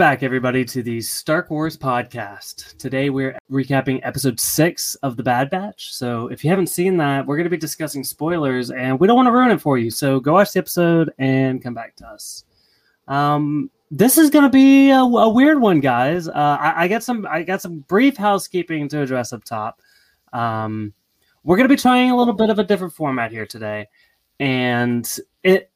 Back, everybody, to the Stark Wars podcast. Today we're recapping episode six of The Bad Batch. So if you haven't seen that, we're going to be discussing spoilers and we don't want to ruin it for you. So go watch the episode and come back to us. Um, this is going to be a, a, weird one, guys. Uh, I, I got some I got some brief housekeeping to address up top. Um, we're going to be trying a little bit of a different format here today, and it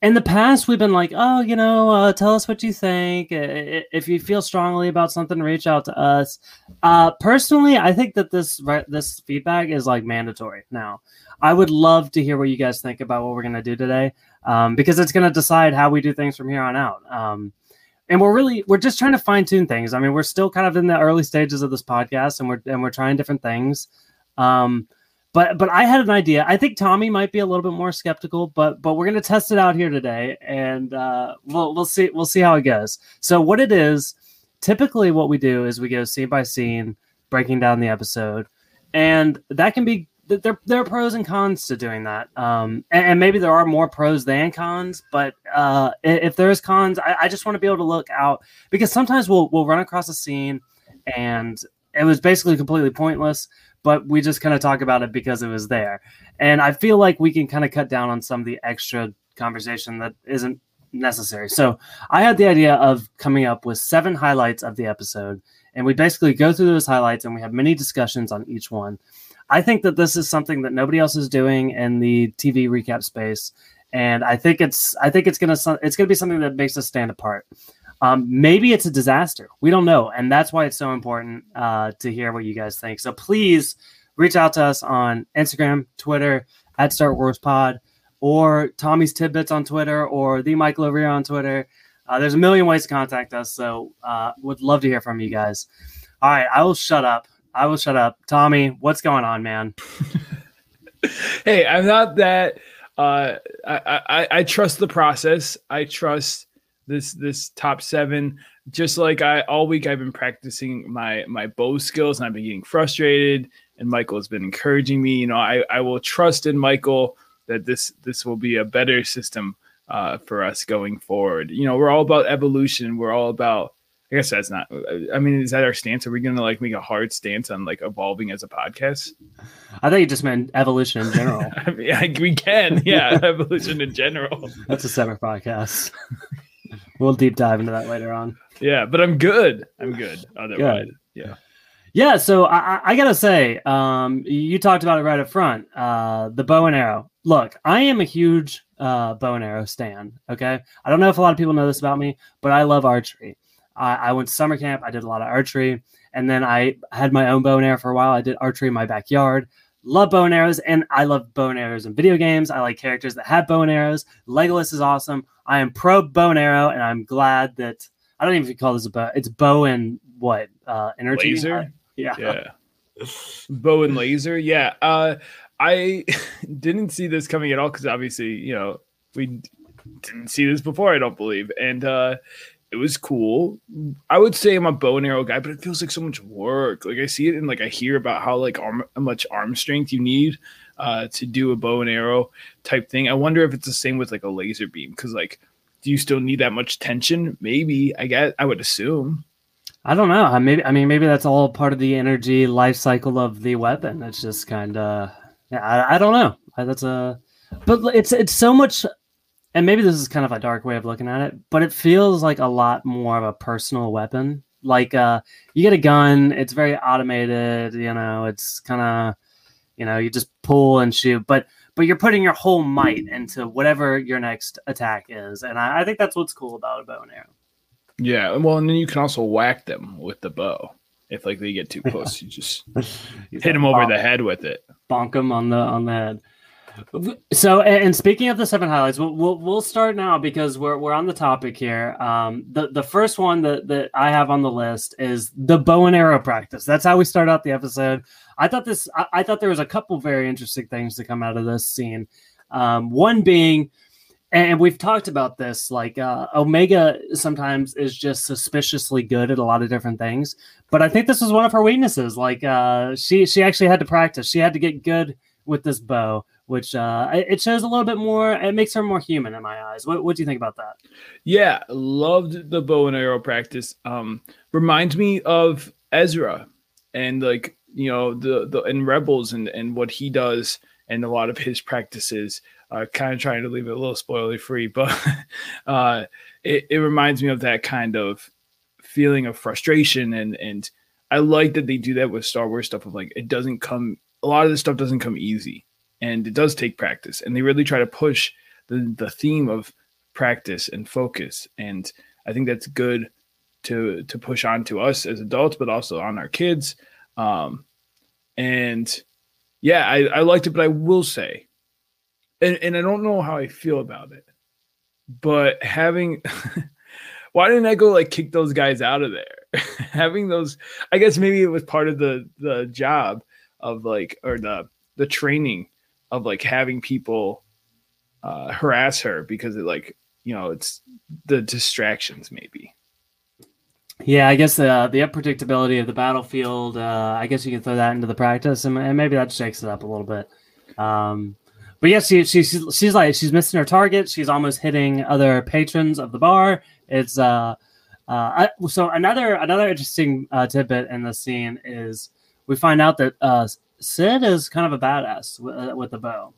in the past we've been like oh you know uh, tell us what you think if you feel strongly about something reach out to us. Uh, personally i think that this this feedback is like mandatory. Now i would love to hear what you guys think about what we're going to do today um, because it's going to decide how we do things from here on out. Um, and we're really we're just trying to fine tune things. I mean we're still kind of in the early stages of this podcast and we're and we're trying different things. Um, but but I had an idea. I think Tommy might be a little bit more skeptical, but but we're gonna test it out here today, and uh, we'll we'll see we'll see how it goes. So what it is, typically what we do is we go scene by scene, breaking down the episode, and that can be there. There are pros and cons to doing that, um, and, and maybe there are more pros than cons. But uh, if there's cons, I, I just want to be able to look out because sometimes we'll we'll run across a scene, and it was basically completely pointless but we just kind of talk about it because it was there. And I feel like we can kind of cut down on some of the extra conversation that isn't necessary. So I had the idea of coming up with seven highlights of the episode, and we basically go through those highlights and we have many discussions on each one. I think that this is something that nobody else is doing in the TV recap space, and I think it's I think it's gonna it's gonna be something that makes us stand apart. Um, maybe it's a disaster. We don't know. And that's why it's so important uh, to hear what you guys think. So please reach out to us on Instagram, Twitter, at Stark Wars Pod, or Tommy's Tidbits on Twitter, or the Michael over on Twitter. Uh, there's a million ways to contact us. So uh, would love to hear from you guys. All right. I will shut up. I will shut up. Tommy, what's going on, man? hey, I'm not that. Uh, I, I, I trust the process. I trust this this top seven. Just like I all week I've been practicing my my bow skills and I've been getting frustrated. And Michael has been encouraging me. You know, I, I will trust in Michael that this this will be a better system uh, for us going forward. You know, we're all about evolution. We're all about I guess that's not. I mean, is that our stance? Are we going to like make a hard stance on like evolving as a podcast? I thought you just meant evolution in general. I mean, I, we can, yeah, evolution in general. That's a separate podcast. we'll deep dive into that later on. Yeah, but I'm good. I'm good. Otherwise, good. yeah. Yeah, so I, I, gotta say, um, you talked about it right up front. Uh, the bow and arrow. Look, I am a huge uh, bow and arrow stand. Okay, I don't know if a lot of people know this about me, but I love archery. I, I went to summer camp. I did a lot of archery, and then I had my own bow and arrow for a while. I did archery in my backyard love bow and arrows, and I love bow and arrows in video games. I like characters that have bow and arrows. Legolas is awesome. I am pro bow and arrow, and I'm glad that I don't even call this a bow. It's bow and what uh, energy? Laser. yeah. Yeah. bow and laser. Yeah. Uh, I didn't see this coming at all because obviously, you know, we didn't see this before. I don't believe, and uh, it was cool. I would say I'm a bow and arrow guy, but it feels like so much work. Like I see it and like I hear about how like arm, how much arm strength you need uh, to do a bow and arrow type thing. I wonder if it's the same with like a laser beam because like, do you still need that much tension? Maybe I get. I would assume. I don't know. Maybe I mean maybe that's all part of the energy life cycle of the weapon. It's just kind of yeah. I, I don't know. That's a but it's it's so much and maybe this is kind of a dark way of looking at it, but it feels like a lot more of a personal weapon. Like uh, you get a gun, it's very automated. You know, it's kind of, you know, you just pull and shoot, but but you're putting your whole might into whatever your next attack is, and I, I think that's what's cool about a bow and arrow. Yeah, well, and then you can also whack them with the bow if like they get too close. you just hit them over the head with it, bonk them on the on the head. So, and speaking of the seven highlights, we'll, we'll, we'll start now because we're, we're on the topic here. Um, the, the first one that, that I have on the list is the bow and arrow practice. That's how we start out the episode. I thought this, I, I thought there was a couple very interesting things to come out of this scene. Um, one being, and we've talked about this, like uh, Omega sometimes is just suspiciously good at a lot of different things, but I think this was one of her weaknesses. Like uh, she, she actually had to practice. She had to get good with this bow which uh, it shows a little bit more. It makes her more human in my eyes. What, what do you think about that? Yeah, loved the bow and arrow practice. Um, reminds me of Ezra and like you know the the and Rebels and and what he does and a lot of his practices. Uh, kind of trying to leave it a little spoiler free, but uh, it, it reminds me of that kind of feeling of frustration and and I like that they do that with Star Wars stuff of like it doesn't come a lot of this stuff doesn't come easy and it does take practice and they really try to push the the theme of practice and focus and I think that's good to to push on to us as adults but also on our kids um and yeah I, I liked it but I will say and, and I don't know how I feel about it but having why didn't I go like kick those guys out of there? Having those, I guess maybe it was part of the the job of like or the the training of like having people uh, harass her because it like you know it's the distractions maybe. Yeah, I guess uh, the unpredictability of the battlefield. Uh, I guess you can throw that into the practice, and, and maybe that shakes it up a little bit. Um, but yeah, she, she, she's she's like she's missing her target. She's almost hitting other patrons of the bar. It's uh, uh, I, so another another interesting uh, tidbit in the scene is we find out that uh, Cid is kind of a badass with, uh, with the bow.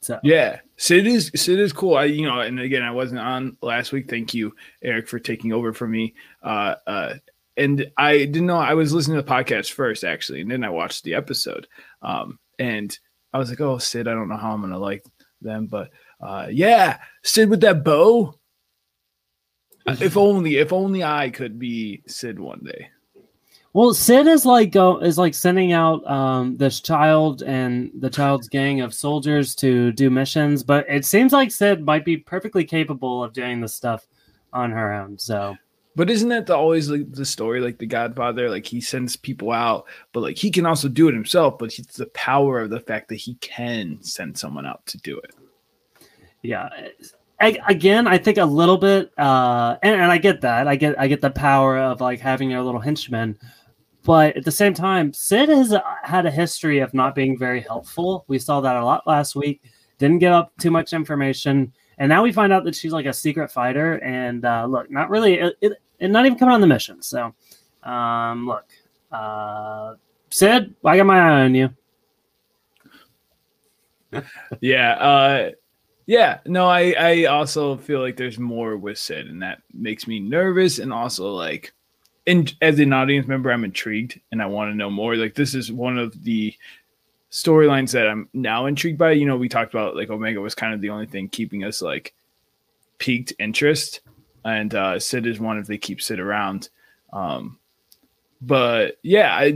So yeah, Cid is Cid is cool. I you know, and again, I wasn't on last week. Thank you, Eric, for taking over for me. Uh, uh, and I didn't know I was listening to the podcast first actually, and then I watched the episode. Um, and I was like, oh, Cid, I don't know how I'm gonna like them, but uh, yeah, Cid with that bow if only, if only I could be Cid one day. Well, Cid is like uh, is like sending out um, this child and the child's gang of soldiers to do missions, but it seems like Cid might be perfectly capable of doing this stuff on her own. So, but isn't that the, always like the story, like the Godfather? Like he sends people out, but like he can also do it himself. But it's the power of the fact that he can send someone out to do it. Yeah, again, I think a little bit, uh, and, and I get that. I get I get the power of like having your little henchmen, but at the same time, Cid has uh, had a history of not being very helpful. We saw that a lot last week. Didn't give up too much information, and now we find out that she's like a secret fighter. And uh, look, not really, it, it, and not even coming on the mission. So, um, look, uh, Cid, I got my eye on you. yeah. Uh, yeah, no, I I also feel like there's more with Cid, and that makes me nervous, and also like, and as an audience member, I'm intrigued, and I want to know more. Like, this is one of the storylines that I'm now intrigued by. You know, we talked about like Omega was kind of the only thing keeping us like piqued interest, and uh Cid is one if they keep Cid around. Um, but yeah, I,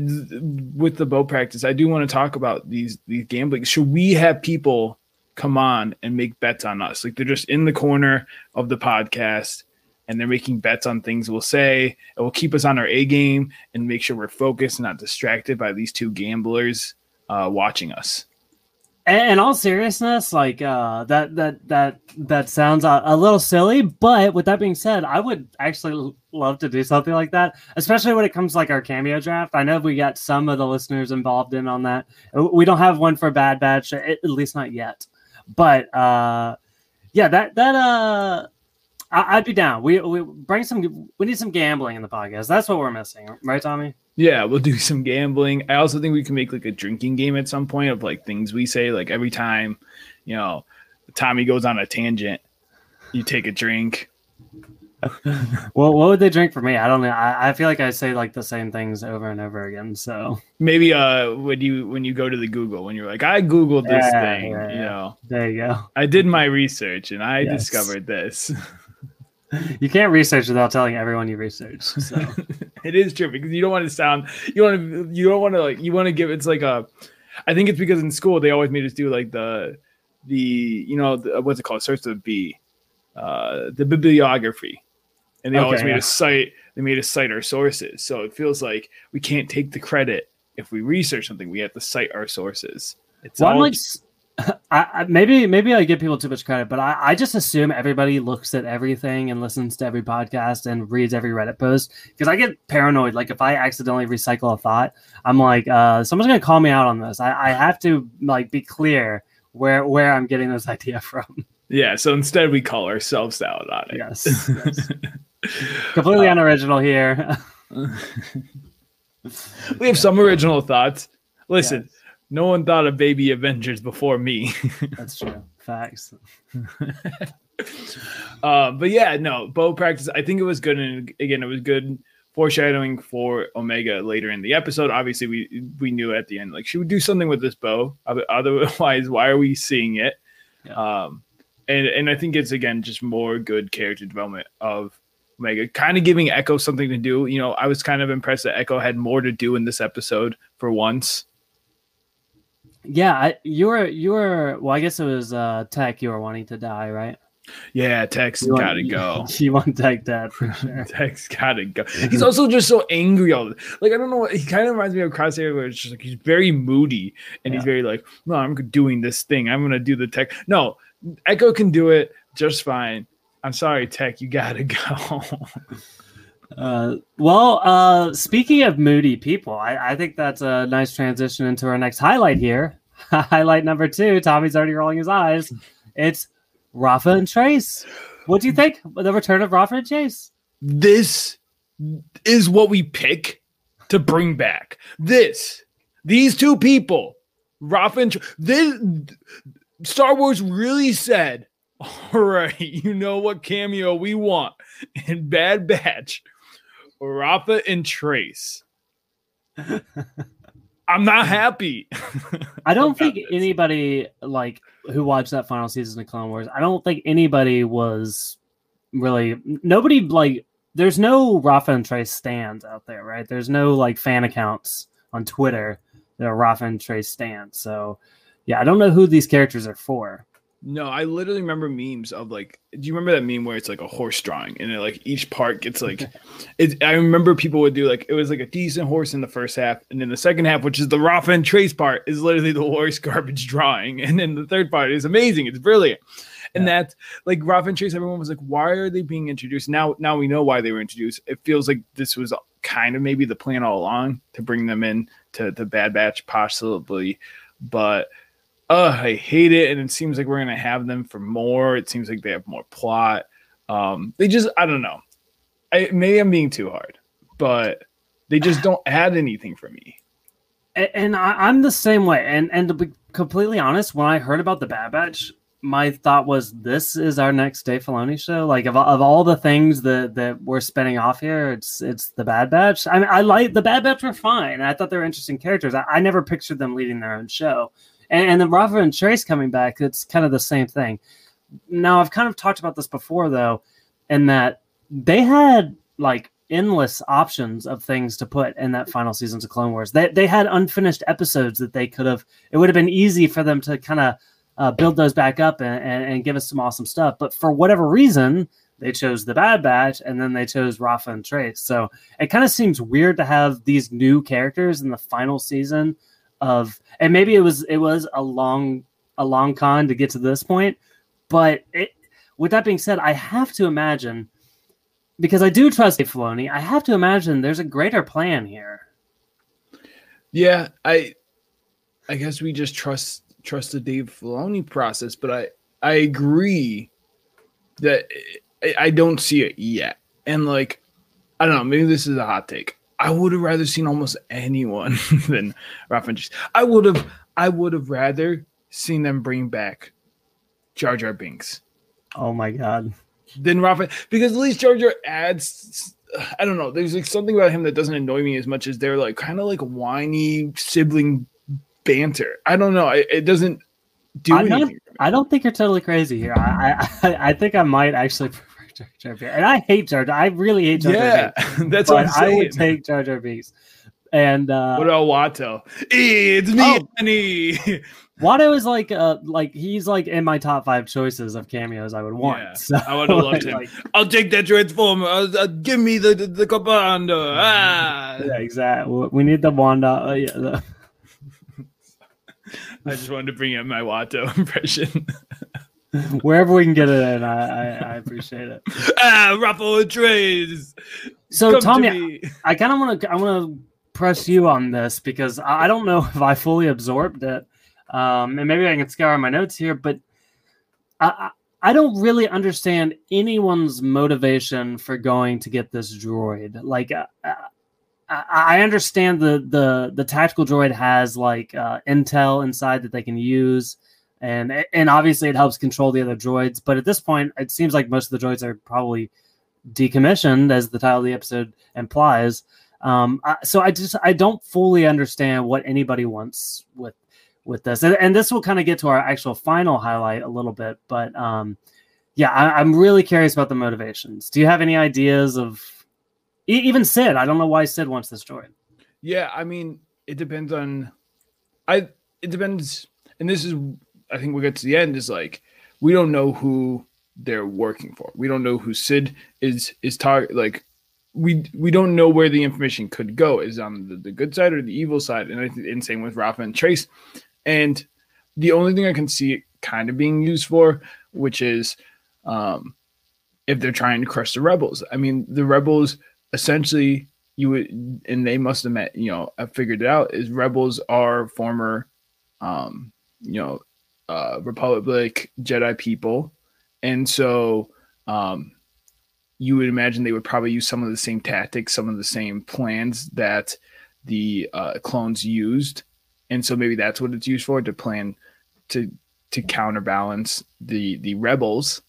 with the bow practice, I do want to talk about these these gambling. Should we have people? come on and make bets on us. Like they're just in the corner of the podcast and they're making bets on things we'll say. It will keep us on our A game and make sure we're focused and not distracted by these two gamblers uh, watching us. In all seriousness, like uh, that that that that sounds a, a, little silly, but with that being said, I would actually love to do something like that, especially when it comes to like our cameo draft. I know we got some of the listeners involved in on that. We don't have one for Bad Batch, at least not yet. But uh, yeah, that that uh, I, would be down. We we bring some. We need some gambling in the podcast. That's what we're missing, right, Tommy? Yeah, we'll do some gambling. I also think we can make like a drinking game at some point of like things we say. Like every time, you know, Tommy goes on a tangent, you take a drink well, what would they drink for me? I don't know. I, I feel like I say like the same things over and over again. So maybe uh when you when you go to the Google when you're like I googled this yeah, thing, yeah, you know. There you go. I did my research and I yes. discovered this. you can't research without telling everyone you research. So it is true because you don't want to sound you want to you don't want to like you want to give it's like a I think it's because in school they always made us do like the the you know the, what's it called starts with B uh the bibliography and they okay, always made yeah. us cite they made us cite our sources. So it feels like we can't take the credit if we research something. We have to cite our sources. It's well, all... like I, maybe maybe I give people too much credit, but I, I just assume everybody looks at everything and listens to every podcast and reads every Reddit post because I get paranoid. Like if I accidentally recycle a thought, I'm like, uh, someone's gonna call me out on this. I, I have to like be clear where where I'm getting this idea from. Yeah, so instead we call ourselves out on it. Yes, yes. completely uh, unoriginal here. we have some original thoughts. Listen, yes. No one thought of Baby Avengers before me. That's true. Facts. uh, but yeah, no, bow practice. I think it was good, and again, it was good foreshadowing for Omega later in the episode. Obviously, we we knew at the end like she would do something with this bow. Otherwise, why are we seeing it? Yeah. Um, and and I think it's again just more good character development of Omega, kind of giving Echo something to do. You know, I was kind of impressed that Echo had more to do in this episode for once. Yeah, I, you were you were well. I guess it was uh, Tech. You were wanting to die, right? Yeah, Tech's you gotta want, go. You want Tech dead for sure. Tech's gotta go. He's also just so angry all the like. I don't know. what He kind of reminds me of Crosshair, where it's just like he's very moody and yeah. he's very like, no, I'm doing this thing. I'm gonna do the Tech. No, Echo can do it just fine. I'm sorry, Tech. You gotta go. Uh, well, uh, speaking of moody people, I, I think that's a nice transition into our next highlight here. highlight number two. Tommy's already rolling his eyes. It's Rafa and Trace. What do you think? The return of Rafa and Chase. This is what we pick to bring back. This, these two people, Rafa and this. Star Wars really said, "All right, you know what cameo we want in Bad Batch." Rafa and Trace. I'm not happy. I don't think this. anybody like who watched that final season of Clone Wars. I don't think anybody was really nobody like. There's no Rafa and Trace stands out there, right? There's no like fan accounts on Twitter that are Rafa and Trace stands. So yeah, I don't know who these characters are for. No, I literally remember memes of like, do you remember that meme where it's like a horse drawing and it, like each part gets like, it, I remember people would do like, it was like a decent horse in the first half. And then the second half, which is the Rafa and Trace part, is literally the worst garbage drawing. And then the third part is amazing. It's brilliant. And yeah. that like Rafa and Trace, everyone was like, why are they being introduced? Now, now we know why they were introduced. It feels like this was kind of maybe the plan all along to bring them in to the Bad Batch, possibly. But oh, I hate it. And it seems like we're gonna have them for more. It seems like they have more plot. Um, they just I don't know. I maybe I'm being too hard, but they just don't add anything for me. And, and I, am the same way. And and to be completely honest, when I heard about the Bad Batch, my thought was this is our next Dave Filoni show. Like of, of all the things that that we're spinning off here, it's it's the Bad Batch. I mean, I like the Bad Batch were fine. I thought they were interesting characters. I, I never pictured them leading their own show. And, and then Rafa and Trace coming back, it's kind of the same thing. Now, I've kind of talked about this before, though, in that they had like endless options of things to put in that final seasons of Clone Wars. They, they had unfinished episodes that they could have, it would have been easy for them to kind of uh, build those back up and, and, and, give us some awesome stuff. But for whatever reason, they chose the Bad Batch and then they chose Rafa and Trace. So it kind of seems weird to have these new characters in the final season of and maybe it was it was a long a long con to get to this point but it, with that being said i have to imagine because i do trust Dave Filoni, i have to imagine there's a greater plan here. Yeah i i guess we just trust trust the dave Filoni process but i i agree that I, I don't see it yet. And like i don't know maybe this is a hot take I would have rather seen almost anyone than Rafa and I would have I would have rather seen them bring back Jar Jar Binks. Oh my god. Than Rafa because at least Jar Jar adds I don't know, there's like something about him that doesn't annoy me as much as they're like kind of like whiny sibling banter. I don't know. It, it doesn't do I'm anything. Not, I don't think you're totally crazy here. I, I I think I might actually Jar Jar And I hate Jar Jar. I really hate Jar Jar. Yeah, that's what I'm saying. I would take Jar Jar Binks. And uh, what about Watto? It's me, oh, honey. Watto is like uh like he's like in my top five choices of cameos I would want. Yeah, so, I would have loved him. Like, I'll take that transformer. Uh, uh, give me the the, the commander. Ah. Yeah, exactly. We need the Wanda. Uh, yeah, the... I just wanted to bring in my Watto impression. Wherever we can get it in, I, I, I appreciate it. ah, ruffle trays. So, Come Tommy, to I, I kind of want to I want to press you on this because I don't know if I fully absorbed it. Um, and maybe I can scour my notes here, but I, I don't really understand anyone's motivation for going to get this droid. Like, uh, uh I understand the the the tactical droid has like uh, intel inside that they can use, and and obviously it helps control the other droids. But at this point, it seems like most of the droids are probably decommissioned, as the title of the episode implies. Um, so I just I don't fully understand what anybody wants with with this, and, and this will kind of get to our actual final highlight a little bit. But um, yeah, I, I'm really curious about the motivations. Do you have any ideas of even Cid, I don't know why Cid wants this droid. Yeah, I mean, it depends on. I it depends, and this is I think we'll get to the end. Is like we don't know who they're working for. We don't know who Cid is is target. Like we we don't know where the information could go. Is on the, the good side or the evil side? And I think and same with Rafa and Trace. And the only thing I can see it kind of being used for, which is um, if they're trying to crush the rebels. I mean, the rebels essentially you would and they must have met you know have figured it out is rebels are former um you know uh republic jedi people. And so um you would imagine they would probably use some of the same tactics some of the same plans that the uh, clones used. And so maybe that's what it's used for to plan to to counterbalance the the rebels.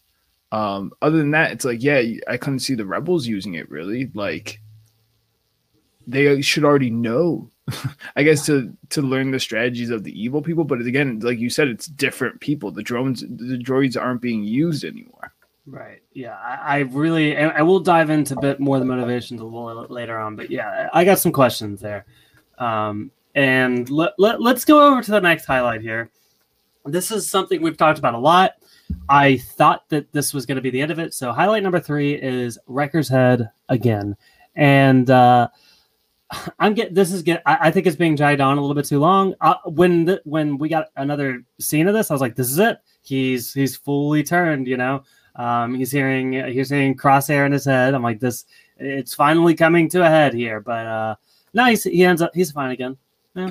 Um, other than that, it's like, yeah, I couldn't see the rebels using it really. Like they should already know, I guess, to to learn the strategies of the evil people. But again, like you said, it's different people. The drones, the droids aren't being used anymore. Right. Yeah. I, I really, and I will dive into a bit more the motivations a little later on. But yeah, I got some questions there. Um, and let, let, let's go over to the next highlight here. This is something we've talked about a lot. I thought that this was going to be the end of it. So highlight number three is Wrecker's Head again, and uh, I'm getting this is get. I, I, think it's being dragged on a little bit too long. Uh, when the, when we got another scene of this, I was like, this is it. He's he's fully turned. You know, um, he's hearing he's hearing crosshair in his head. I'm like, this it's finally coming to a head here. But uh, nice. He ends up he's fine again. Yeah.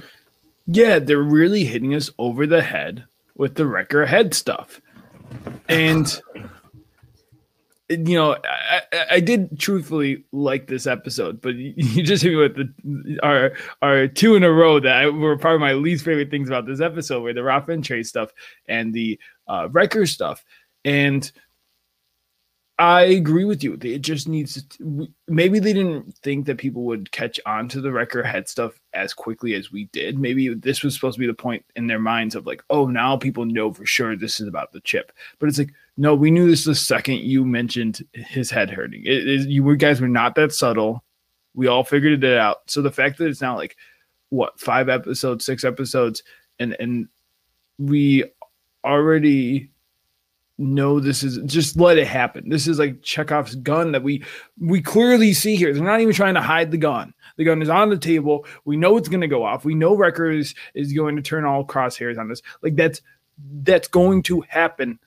Yeah, they're really hitting us over the head with the Wrecker head stuff and you know, I, I, did truthfully like this episode, but you just hit me with the our our two in a row that I, were probably my least favorite things about this episode, where the Rafa and Trace stuff and the uh, Wrecker stuff, and I agree with you. It just needs to, maybe they didn't think that people would catch on to the Wrecker head stuff as quickly as we did. Maybe this was supposed to be the point in their minds of like, oh, now people know for sure this is about the chip. But it's like, no, we knew this the second you mentioned his head hurting. It is you guys were not that subtle. We all figured it out. So the fact that it's now like what five episodes, six episodes, and and we already know this is just let it happen. This is like Chekhov's gun that we we clearly see here. They're not even trying to hide the gun. The gun is on the table. We know it's going to go off. We know Wrecker is, is going to turn all crosshairs on this. Like that's that's going to happen.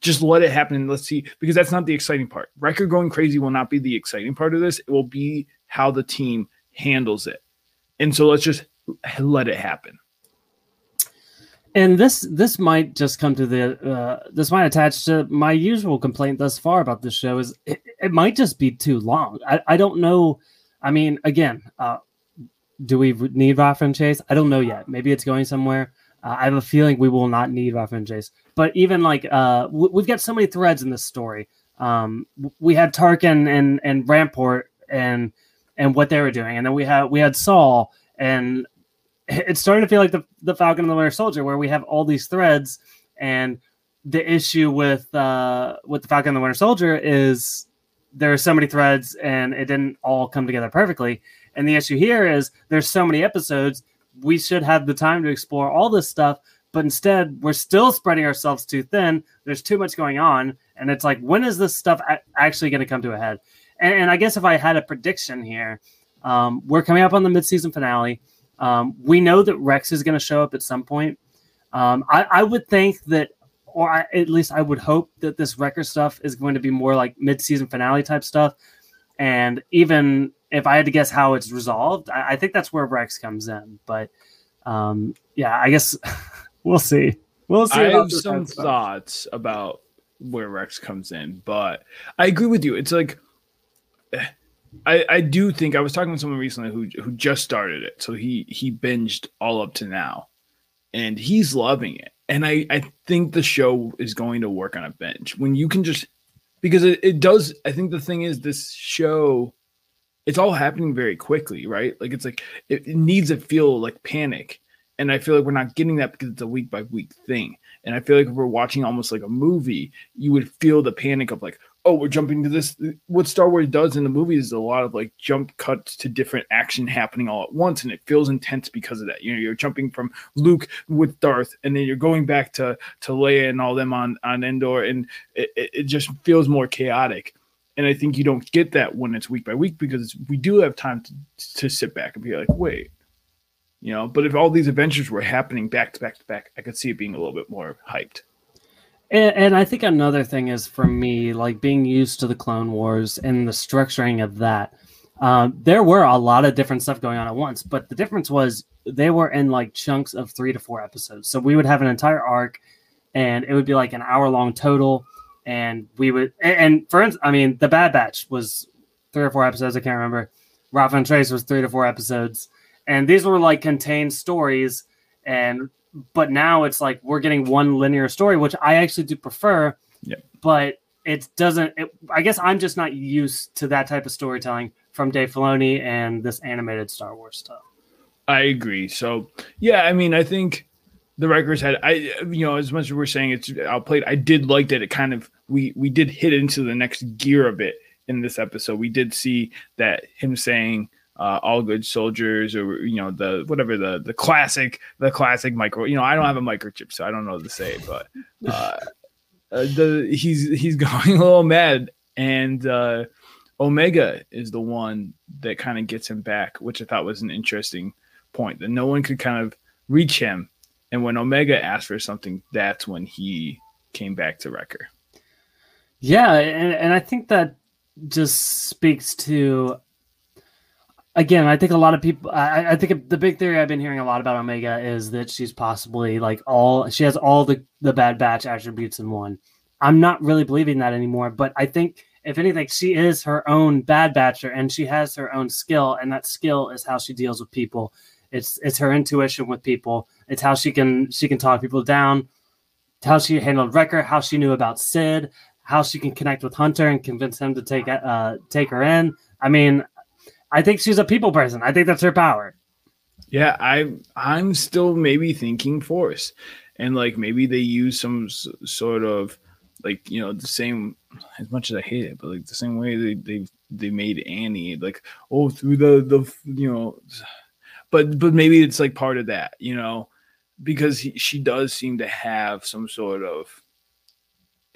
Just let it happen and let's see because that's not the exciting part. Wrecker going crazy will not be the exciting part of this. It will be how the team handles it. And so let's just let it happen and this this might just come to the uh, this might attach to my usual complaint thus far about this show is it, it might just be too long. I, I don't know. I mean, again, uh, do we need Rafa and Chase? I don't know yet. Maybe it's going somewhere. Uh, I have a feeling we will not need Rafa and Chase. But even like uh, w- we've got so many threads in this story. Um, we had Tarkin and and Rampart and and what they were doing, and then we had we had Saul and it's starting to feel like the, the Falcon and the Winter Soldier, where we have all these threads, and the issue with uh, with the Falcon and the Winter Soldier is there are so many threads, and it didn't all come together perfectly. And the issue here is there's so many episodes, we should have the time to explore all this stuff, but instead we're still spreading ourselves too thin. There's too much going on, and it's like when is this stuff actually going to come to a head? And, and, I guess if I had a prediction here, um, we're coming up on the mid-season finale um, we know that Rex is going to show up at some point. Um, I, I, would think that, or I, at least I would hope that this Wrecker stuff is going to be more like mid-season finale type stuff. And even if I had to guess how it's resolved, I, I think that's where Rex comes in. But um, yeah, I guess we'll see. We'll see. I have some thoughts about where Rex comes in, but I agree with you. It's like I, I do think I was talking with someone recently who who just started it, so he he binged all up to now, and he's loving it. And I I think the show is going to work on a bench when you can just because it, it does. I think the thing is this show, it's all happening very quickly, right? Like it's like it, it needs to feel like panic, and I feel like we're not getting that because it's a week by week thing. And I feel like if we're watching almost like a movie, you would feel the panic of like, oh, we're jumping to this. What Star Wars does in the movies is a lot of like jump cuts to different action happening all at once, and it feels intense because of that. You know, you're jumping from Luke with Darth, and then you're going back to to Leia and all them on on Endor, and it, it just feels more chaotic. And I think you don't get that when it's week by week because we do have time to, to sit back and be like, wait, you know. But if all these adventures were happening back to back to back, I could see it being a little bit more hyped. And, and, I think another thing is for me, like being used to the Clone Wars and the structuring of that. Um, there were a lot of different stuff going on at once, but the difference was they were in like chunks of three to four episodes. So we would have an entire arc, and it would be like an hour long total. And we would, and, for instance, I mean, the Bad Batch was three or four episodes. I can't remember. Rafa and Trace was three to four episodes, and these were like contained stories. And but now it's like we're getting one linear story, which I actually do prefer. Yeah. But it doesn't. It, I guess I'm just not used to that type of storytelling from Dave Filoni and this animated Star Wars stuff. I agree. So yeah, I mean, I think the Wrecker's had I you know as much as we're saying it's outplayed, I did like that it kind of we we did hit into the next gear a bit in this episode. We did see that him saying uh, all good soldiers or you know the whatever the the classic the classic micro you know i don't have a microchip so i don't know what to say but uh, uh, the he's he's going a little mad and uh omega is the one that kind of gets him back which i thought was an interesting point that no one could kind of reach him and when omega asked for something that's when he came back to wrecker yeah and, and i think that just speaks to again, I think a lot of people. I, I, think the big theory I've been hearing a lot about Omega is that she's possibly like all she has all the the Bad Batch attributes in one. I'm not really believing that anymore, but I think if anything, she is her own Bad Batcher, and she has her own skill, and that skill is how she deals with people. It's it's her intuition with people. It's how she can she can talk people down. How she handled Wrecker, how she knew about Cid, how she can connect with Hunter and convince him to take uh take her in. I mean, I think she's a people person. I think that's her power. Yeah, I I'm still maybe thinking Force, and like maybe they use some sort of like you know the same as much as I hate it, but like the same way they they they made Annie like oh through the the you know, but but maybe it's like part of that you know because he, she does seem to have some sort of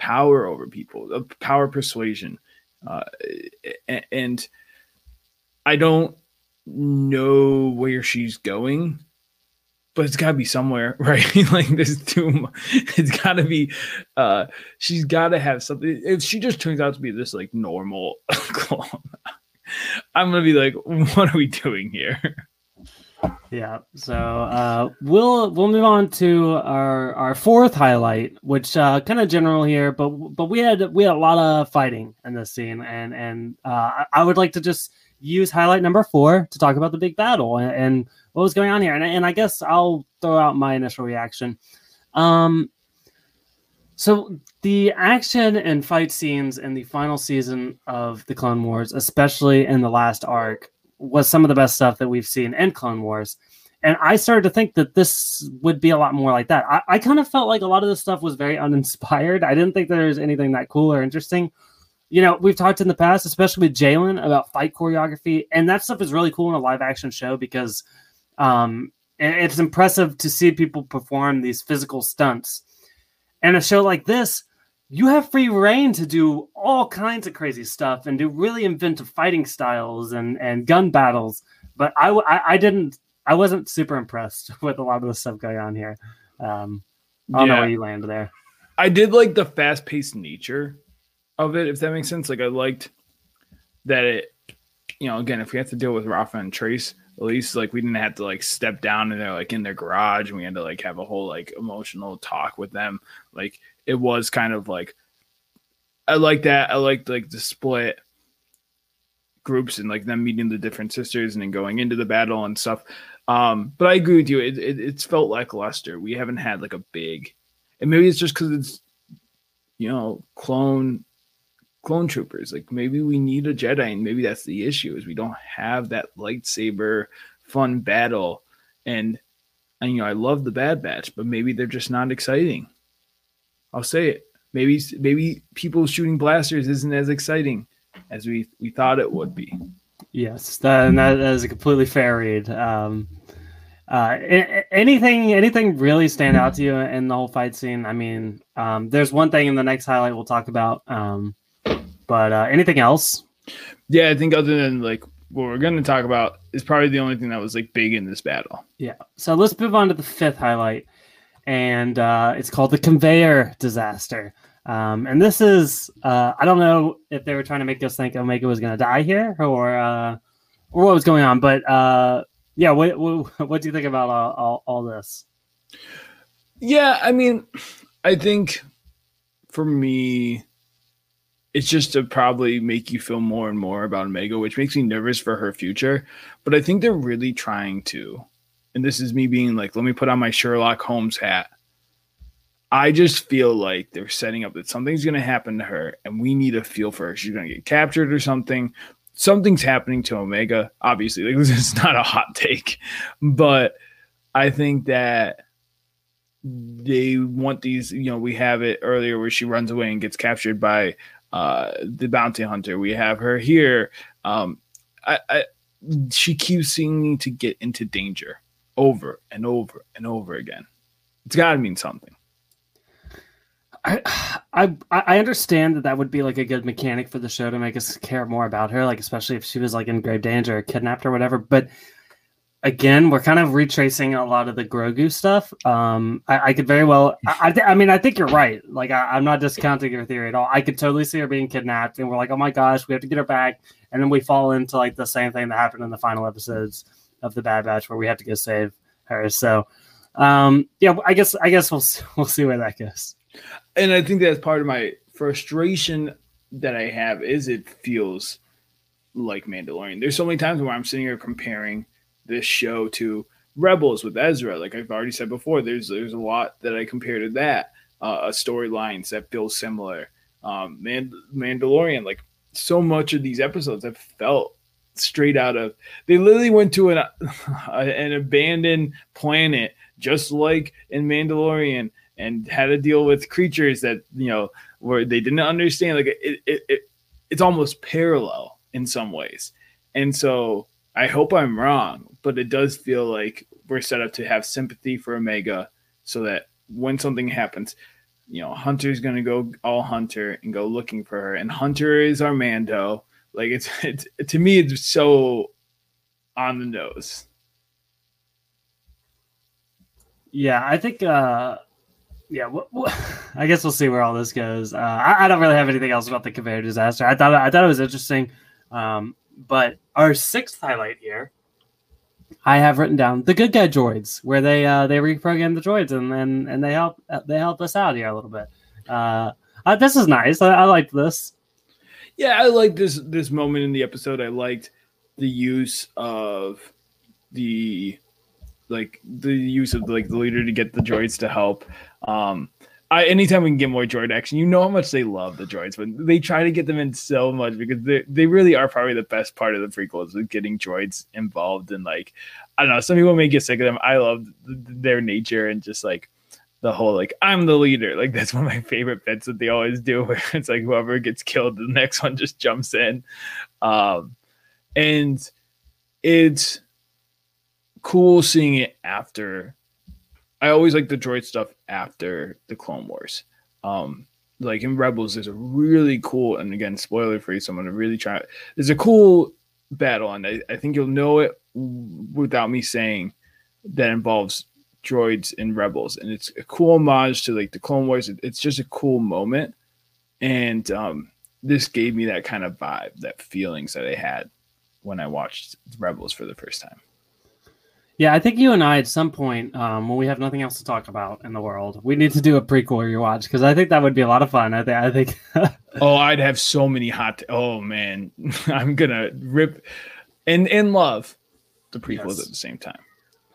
power over people, a power persuasion, uh, and I don't know where she's going, but it's got to be somewhere, right? like this too It's got to be. uh She's got to have something. If she just turns out to be this like normal clone, I'm gonna be like, what are we doing here? Yeah. So uh, we'll we'll move on to our our fourth highlight, which uh, kind of general here, but but we had we had a lot of fighting in this scene, and and uh, I would like to just use highlight number four to talk about the big battle and, and what was going on here. And, and, I guess I'll throw out my initial reaction. Um, so the action and fight scenes in the final season of the Clone Wars, especially in the last arc, was some of the best stuff that we've seen in Clone Wars. And I started to think that this would be a lot more like that. I, I kind of felt like a lot of this stuff was very uninspired. I didn't think there was anything that cool or interesting you know, we've talked in the past, especially with Jalen, about fight choreography, and that stuff is really cool in a live action show because um, it's impressive to see people perform these physical stunts. And a show like this, you have free reign to do all kinds of crazy stuff and do really inventive fighting styles and and gun battles. But I, I, I didn't, I wasn't super impressed with a lot of the stuff going on here. Um, I don't yeah. know where you land there. I did like the fast paced nature of it, if that makes sense. Like I liked that it, you know, again, if we have to deal with Rafa and Trace, At least like we didn't have to like step down and they're like in their garage and we had to like have a whole like emotional talk with them. Like it was kind of like I like that. I like like the split groups and like them meeting the different sisters and then going into the battle and stuff. Um, but I agree with you. It, it, it's felt lackluster. We haven't had like a big, and maybe it's just because it's, you know, clone, clone troopers. Like maybe we need a Jedi, and maybe that's the issue is we don't have that lightsaber fun battle. And, and you know, I love the Bad Batch, but maybe they're just not exciting. I'll say it. Maybe maybe people shooting blasters isn't as exciting as we we thought it would be. Yes, that, and that is a completely fair read. Um, uh, anything anything really stand out to you in the whole fight scene? I mean, um, there's one thing in the next highlight we'll talk about, um, but uh, anything else? Yeah, I think other than like what we're going to talk about is probably the only thing that was like big in this battle. Yeah. So let's move on to the fifth highlight, and uh, it's called the conveyor disaster. Um, and this is uh, I don't know if they were trying to make us think Omega was going to die here or uh, or what was going on, but uh, yeah, what, what, what do you think about all, all, all this? Yeah, I mean, I think for me, it's just to probably make you feel more and more about Omega, which makes me nervous for her future. But I think they're really trying to, and this is me being like, let me put on my Sherlock Holmes hat I just feel like they're setting up that something's going to happen to her, and we need a feel for her. She's going to get captured or something. Something's happening to Omega. Obviously, like, this is not a hot take, but I think that they want these. You know, we have it earlier where she runs away and gets captured by uh, the bounty hunter. We have her here. Um, I, I she keeps seeming to get into danger over and over and over again. It's got to mean something. I, I I understand that that would be like a good mechanic for the show to make us care more about her, like especially if she was like in grave danger or kidnapped or whatever. But again, we're kind of retracing a lot of the Grogu stuff. Um, I, I could very well. I, I, th- I, mean, I think you're right. Like, I, am not discounting your theory at all. I could totally see her being kidnapped, and we're like, oh my gosh, we have to get her back, and then we fall into like the same thing that happened in the final episodes of the Bad Batch, where we have to go save her. So, um, yeah, I guess I guess we'll we'll see where that goes and I think that's part of my frustration that I have is it feels like Mandalorian. There's so many times where I'm sitting here comparing this show to Rebels with Ezra. Like I've already said before, there's there's a lot that I compare to that. Uh, storylines that feel similar. Um, Mand- Mandalorian, like so much of these episodes have felt straight out of. They literally went to an an abandoned planet, just like in Mandalorian, and had to deal with creatures that you know where they didn't understand like it, it, it it's almost parallel in some ways and so i hope i'm wrong but it does feel like we're set up to have sympathy for omega so that when something happens you know hunter's going to go all hunter and go looking for her and hunter is our mando like it's, it's to me it's so on the nose yeah i think uh yeah, I guess we'll see where all this goes. Uh, I, I, don't really have anything else about the conveyor disaster. I thought I thought it was interesting, um, but our sixth highlight here, I have written down the good guy droids, where they uh, they reprogram the droids and and, and they help they help us out here a little bit. Uh, uh, this is nice. I, I liked this. Yeah, I like this this moment in the episode. I liked the use of the like the use of like the leader to get the droids to help. Um, I, anytime we can get more droid action, you know how much they love the droids, but they try to get them in so much because they they really are probably the best part of the prequels with getting droids involved and like I don't know. Some people may get sick of them. I love their nature and just like the whole like I'm the leader. Like that's one of my favorite bits that they always do. Where it's like whoever gets killed, the next one just jumps in, um, and it's cool seeing it after I always like the droid stuff after the Clone Wars. Um, like in Rebels, there's a really cool, and again, spoiler free, so I'm gonna really try. There's a cool battle, and I, I think you'll know it without me saying that involves droids in Rebels, and it's a cool homage to like the Clone Wars. It's just a cool moment, and um, this gave me that kind of vibe, that feelings that I had when I watched Rebels for the first time. Yeah, I think you and I at some point, um, when we have nothing else to talk about in the world, we need to do a prequel rewatch because I think that would be a lot of fun. I think. I think. oh, I'd have so many hot. T- oh man, I'm gonna rip and and love the prequels yes. at the same time.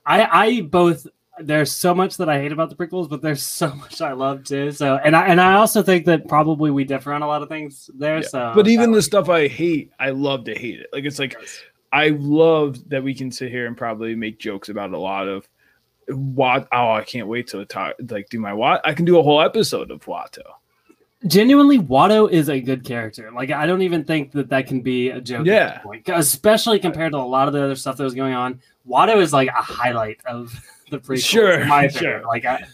I I both there's so much that I hate about the prequels, but there's so much I love too. So, and I and I also think that probably we differ on a lot of things there. Yeah. So, but even the stuff I hate, I love to hate it. Like it's like yes. I love that we can sit here and probably make jokes about a lot of what. Oh, I can't wait to talk like do my what. I can do a whole episode of Watto. Genuinely, Watto is a good character. Like I don't even think that that can be a joke. Yeah, especially compared to a lot of the other stuff that was going on. Watto is like a highlight of the prequel. Sure, my sure. Like I,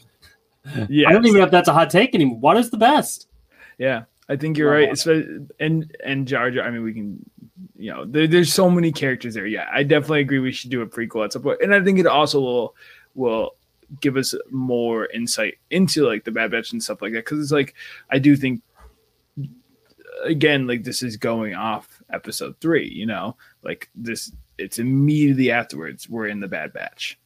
yeah, I don't even know if that's a hot take anymore. Watto's the best. Yeah, I think you're right. Watto. And and Jar Jar. I mean, we can, you know, there, there's so many characters there. Yeah, I definitely agree. We should do a prequel at some point, and I think it also will will give us more insight into like the Bad Batch and stuff like that. Because it's like I do think again, like this is going off episode three. You know, like this it's immediately afterwards we're in the Bad Batch.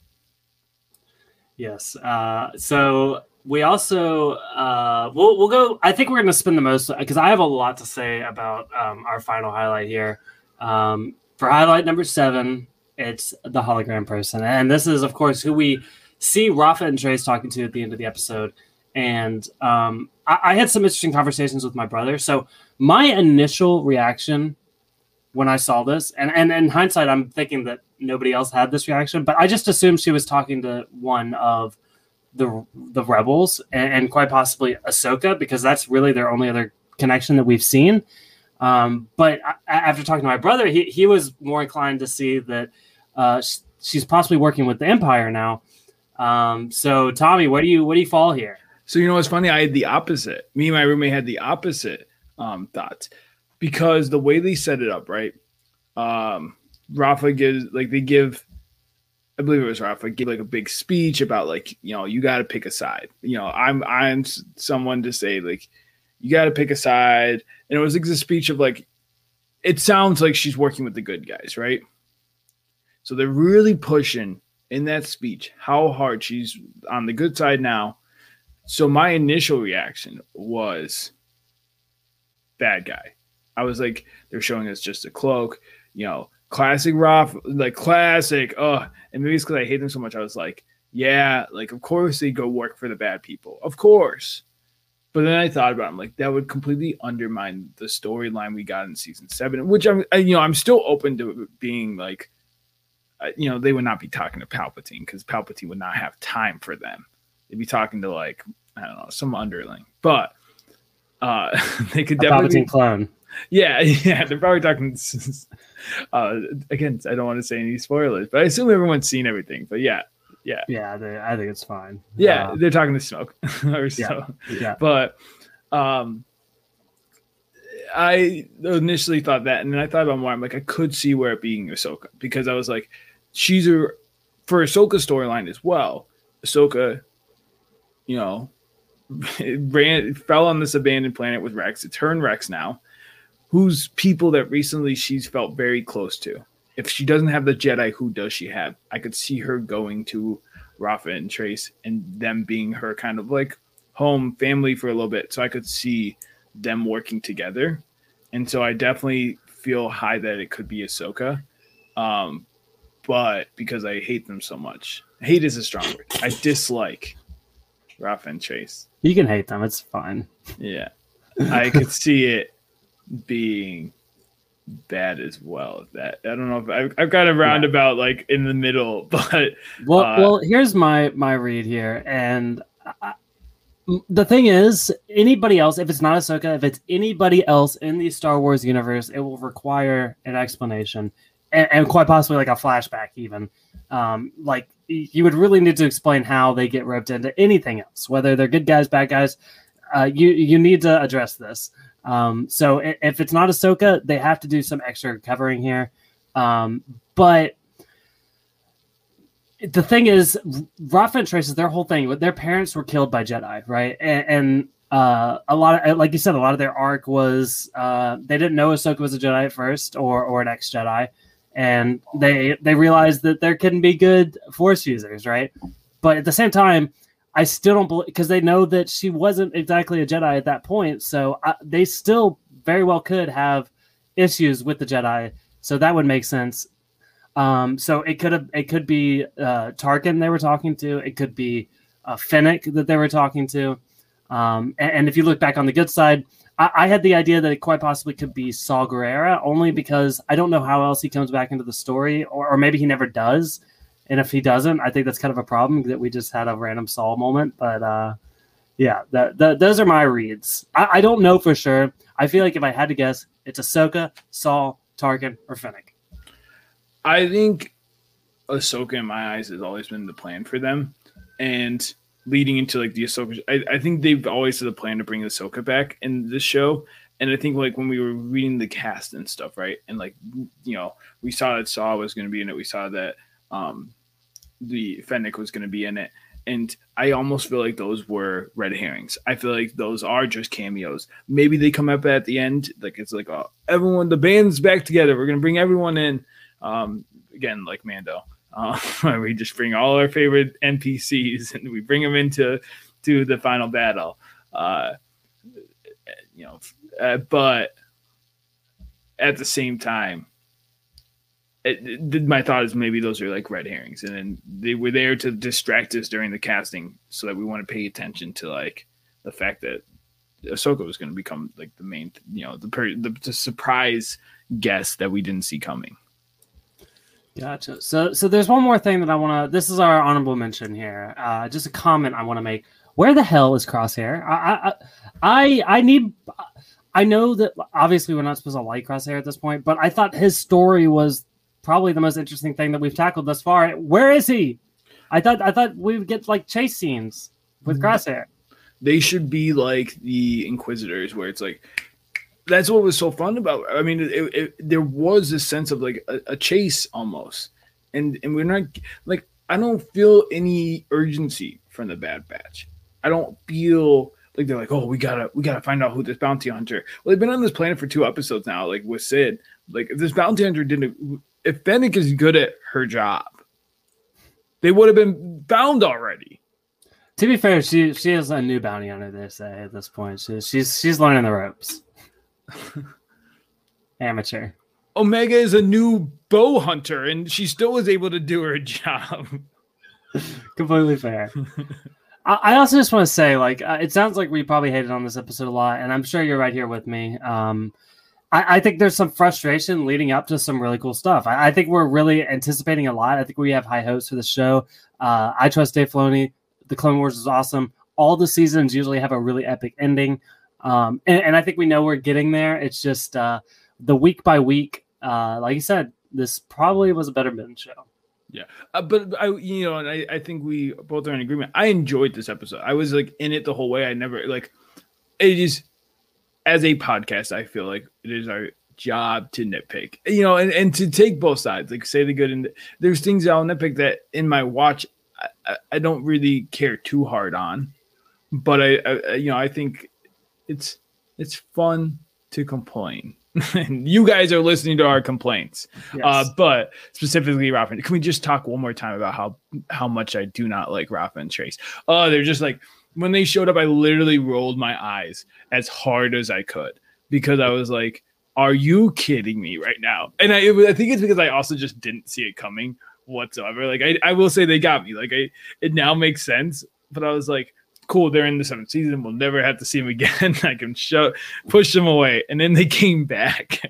Yes. Uh, so we also uh, we'll we'll go. I think we're going to spend the most because I have a lot to say about um, our final highlight here. Um, for highlight number seven, it's the hologram person, and this is of course who we see Rafa and Trace talking to at the end of the episode. And um, I, I had some interesting conversations with my brother. So my initial reaction when I saw this, and, and in hindsight, I'm thinking that nobody else had this reaction, but I just assumed she was talking to one of the the rebels and, and quite possibly Ahsoka because that's really their only other connection that we've seen. Um, but I, after talking to my brother, he he was more inclined to see that uh, she's possibly working with the Empire now. Um, so Tommy, what do you what do you fall here? So you know what's funny? I had the opposite. Me and my roommate had the opposite um, thoughts because the way they set it up, right? Um, Rafa gives like they give, I believe it was Rafa give like a big speech about like you know you got to pick a side. You know I'm I'm someone to say like you got to pick a side, and it was like a speech of like it sounds like she's working with the good guys, right? So they're really pushing in that speech how hard she's on the good side now. So my initial reaction was bad guy I was like, they're showing us just a cloak, you know, classic Roth, like classic. Oh, and maybe it's because I hate them so much. I was like, yeah, like of course they go work for the bad people, of course. But then I thought about, it, I'm like, that would completely undermine the storyline we got in season seven, which I'm, you know, I'm still open to being like, uh, you know, they would not be talking to Palpatine because Palpatine would not have time for them. They'd be talking to like, I don't know, some underling, but uh, they could a definitely Palpatine clone. Yeah, yeah, they're probably talking. Uh, again, I don't want to say any spoilers, but I assume everyone's seen everything. But yeah, yeah, yeah, they, I think it's fine. Yeah, uh, they're talking to Smoke or so. Yeah, yeah. But um, I initially thought that, and then I thought about more. I'm like, I could see where it being Ahsoka because I was like, she's a for Ahsoka's storyline as well. Ahsoka, you know, ran fell on this abandoned planet with Rex. It's her and Rex now who's people that recently she's felt very close to. If she doesn't have the Jedi, who does she have? I could see her going to Rafa and Trace and them being her kind of like home family for a little bit. So I could see them working together. And so I definitely feel high that it could be Ahsoka. Um, but because I hate them so much, hate is a strong word. I dislike Rafa and Trace. You can hate them, it's fine. Yeah. I could see it being bad as well. That I don't know if I've, I've got a roundabout yeah. like in the middle, but well, uh, well, here's my my read here, and I, the thing is, anybody else, if it's not Ahsoka, if it's anybody else in the Star Wars universe, it will require an explanation, and, and quite possibly like a flashback, even. Um, like you would really need to explain how they get roped into anything else, whether they're good guys, bad guys. Uh, you you need to address this. Um, so if it's not Ahsoka, they have to do some extra covering here. Um, but the thing is, Rafa and Traces, their whole thing, their parents were killed by Jedi, right? And, and uh, a lot of, like you said, a lot of their arc was uh, they didn't know Ahsoka was a Jedi at first or or an ex Jedi, and they they realized that there can be good Force users, right? But at the same time, I still don't believe because they know that she wasn't exactly a Jedi at that point, so I, they still very well could have issues with the Jedi. So that would make sense. Um, so it could have it could be uh, Tarkin they were talking to. It could be uh, Fennec that they were talking to. Um, and, and, if you look back on the good side, I, I, had the idea that it quite possibly could be Saw Gerrera, only because I don't know how else he comes back into the story, or, or maybe he never does. And if he doesn't, I think that's kind of a problem that we just had a random Saw moment. But uh, yeah, that, that, those are my reads. I, I don't know for sure. I feel like if I had to guess, it's Ahsoka, Saw, Tarkin, or Fennec. I think Ahsoka, in my eyes, has always been the plan for them, and leading into like the Ahsoka, I, I think they've always had a plan to bring Ahsoka back in this show. And I think like when we were reading the cast and stuff, right, and like you know, we saw that Saw was going to be in it. We saw that um the Fennec was going to be in it, and I almost feel like those were red herrings. I feel like those are just cameos. Maybe they come up at the end, like it's like, oh, everyone, the band's back together. We're gonna bring everyone in. Um, again, like Mando, uh, we just bring all our favorite NPCs and we bring them into to the final battle. Uh, you know, uh, but at the same time, my thought is maybe those are like red herrings, and then they were there to distract us during the casting, so that we want to pay attention to like the fact that Ahsoka was going to become like the main, you know, the, the the surprise guest that we didn't see coming. Gotcha. So, so there's one more thing that I want to. This is our honorable mention here. Uh, just a comment I want to make. Where the hell is Crosshair? I, I, I, I need. I know that obviously we're not supposed to like Crosshair at this point, but I thought his story was probably the most interesting thing that we've tackled thus far. Where is he? I thought I thought we would get like chase scenes with mm-hmm. Crosshair. They should be like the Inquisitors, where it's like that's what was so fun about. I mean, it, it, there was a sense of like a, a, chase almost, and and we're not like I don't feel any urgency from the Bad Batch. I don't feel like they're like, oh, we gotta we gotta find out who this bounty hunter. Well, they've been on this planet for two episodes now, like with Cid. Like if this bounty hunter didn't if Fennec is good at her job, they would have been found already. To be fair, she she is a new bounty hunter. They say at this point, she, she's she's learning the ropes. Amateur. Omega is a new bow hunter, and she still was able to do her job. Completely fair. I also just want to say, like, uh, it sounds like we probably hated on this episode a lot, and I'm sure you're right here with me. Um, I, I, think there's some frustration leading up to some really cool stuff. I, I, think we're really anticipating a lot. I think we have high hopes for the show. Uh, I trust Dave Filoni. The Clone Wars is awesome. All the seasons usually have a really epic ending, um, and, and, I think we know we're getting there. It's just uh, the week by week. Uh, like you said, this probably was a better Ben show. Yeah, uh, but I, you know, and I, I think we both are in agreement. I enjoyed this episode. I was like in it the whole way. I never like it is as a podcast, I feel like it is our job to nitpick, you know, and, and to take both sides, like say the good and the, there's things I'll nitpick that in my watch I, I don't really care too hard on, but I, I, you know I think it's it's fun to complain. and you guys are listening to our complaints, yes. uh, but specifically Rafa. Can we just talk one more time about how how much I do not like Rafa and Trace? Oh, they're just like when they showed up, I literally rolled my eyes as hard as I could because I was like, "Are you kidding me right now?" And I, I think it's because I also just didn't see it coming whatsoever. Like I, I will say they got me. Like I, it now makes sense. But I was like, "Cool, they're in the seventh season. We'll never have to see them again. I can show, push them away." And then they came back.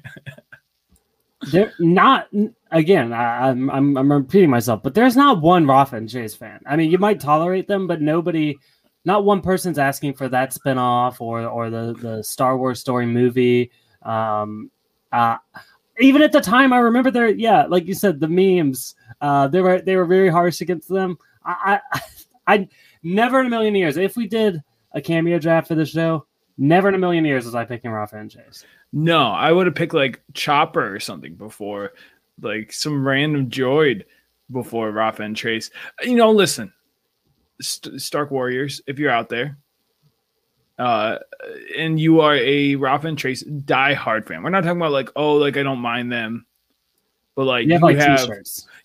they're not again. I, am I'm, I'm repeating myself, but there's not one Rafa and Trace fan. I mean, you might tolerate them, but nobody not one person's asking for that spinoff or or the the Star Wars story movie. Um, uh, even at the time, I remember there. Yeah, like you said, the memes. Uh, they were they were very harsh against them. I, I, I never in a million years. If we did a cameo draft for the show, never in a million years was I picking Rafa and Trace. No, I would have picked like Chopper or something before, like some random droid before Rafa and Trace. You know, listen, St- Stark Warriors, if you're out there, uh, and you are a Rafa and Trace die hard fan. We're not talking about like, oh, like I don't mind them. but like You have you like have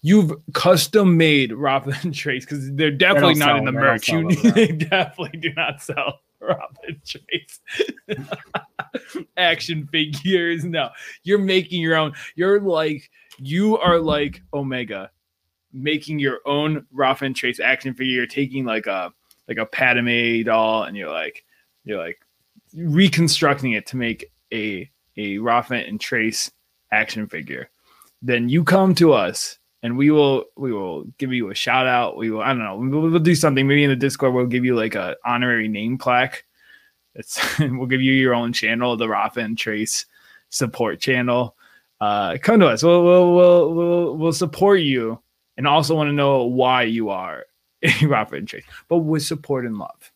you've custom made Rafa and Trace because they're definitely don't in the. Merch. You they definitely do not sell Rafa and Trace action figures. No, you're making your own. You're like you are like Omega, making your own Rafa and Trace action figure. Taking like a like a Padme doll, and you're like you're like reconstructing it to make a a Rafa and Trace action figure. Then you come to us and we will we will give you a shout out. We will I don't know we'll, we'll do something maybe in the Discord. We'll give you like a honorary name plaque. It's we'll give you your own channel, the Rafa and Trace support channel. Uh, come to us. We'll we'll we'll we'll, we'll support you, and also want to know why you are a Rafa and Trace, but with support and love.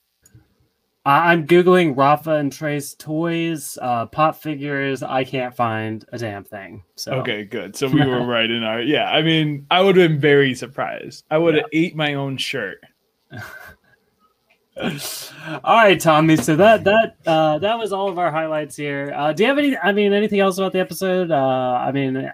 I'm googling Rafa and Trace toys, uh, pop figures. I can't find a damn thing. So Okay, good. So we were right in our yeah. I mean, I would have been very surprised. I would have ate my own shirt. all right, Tommy. So that that uh, that was all of our highlights here. Uh, do you have any? I mean, anything else about the episode? Uh, I mean,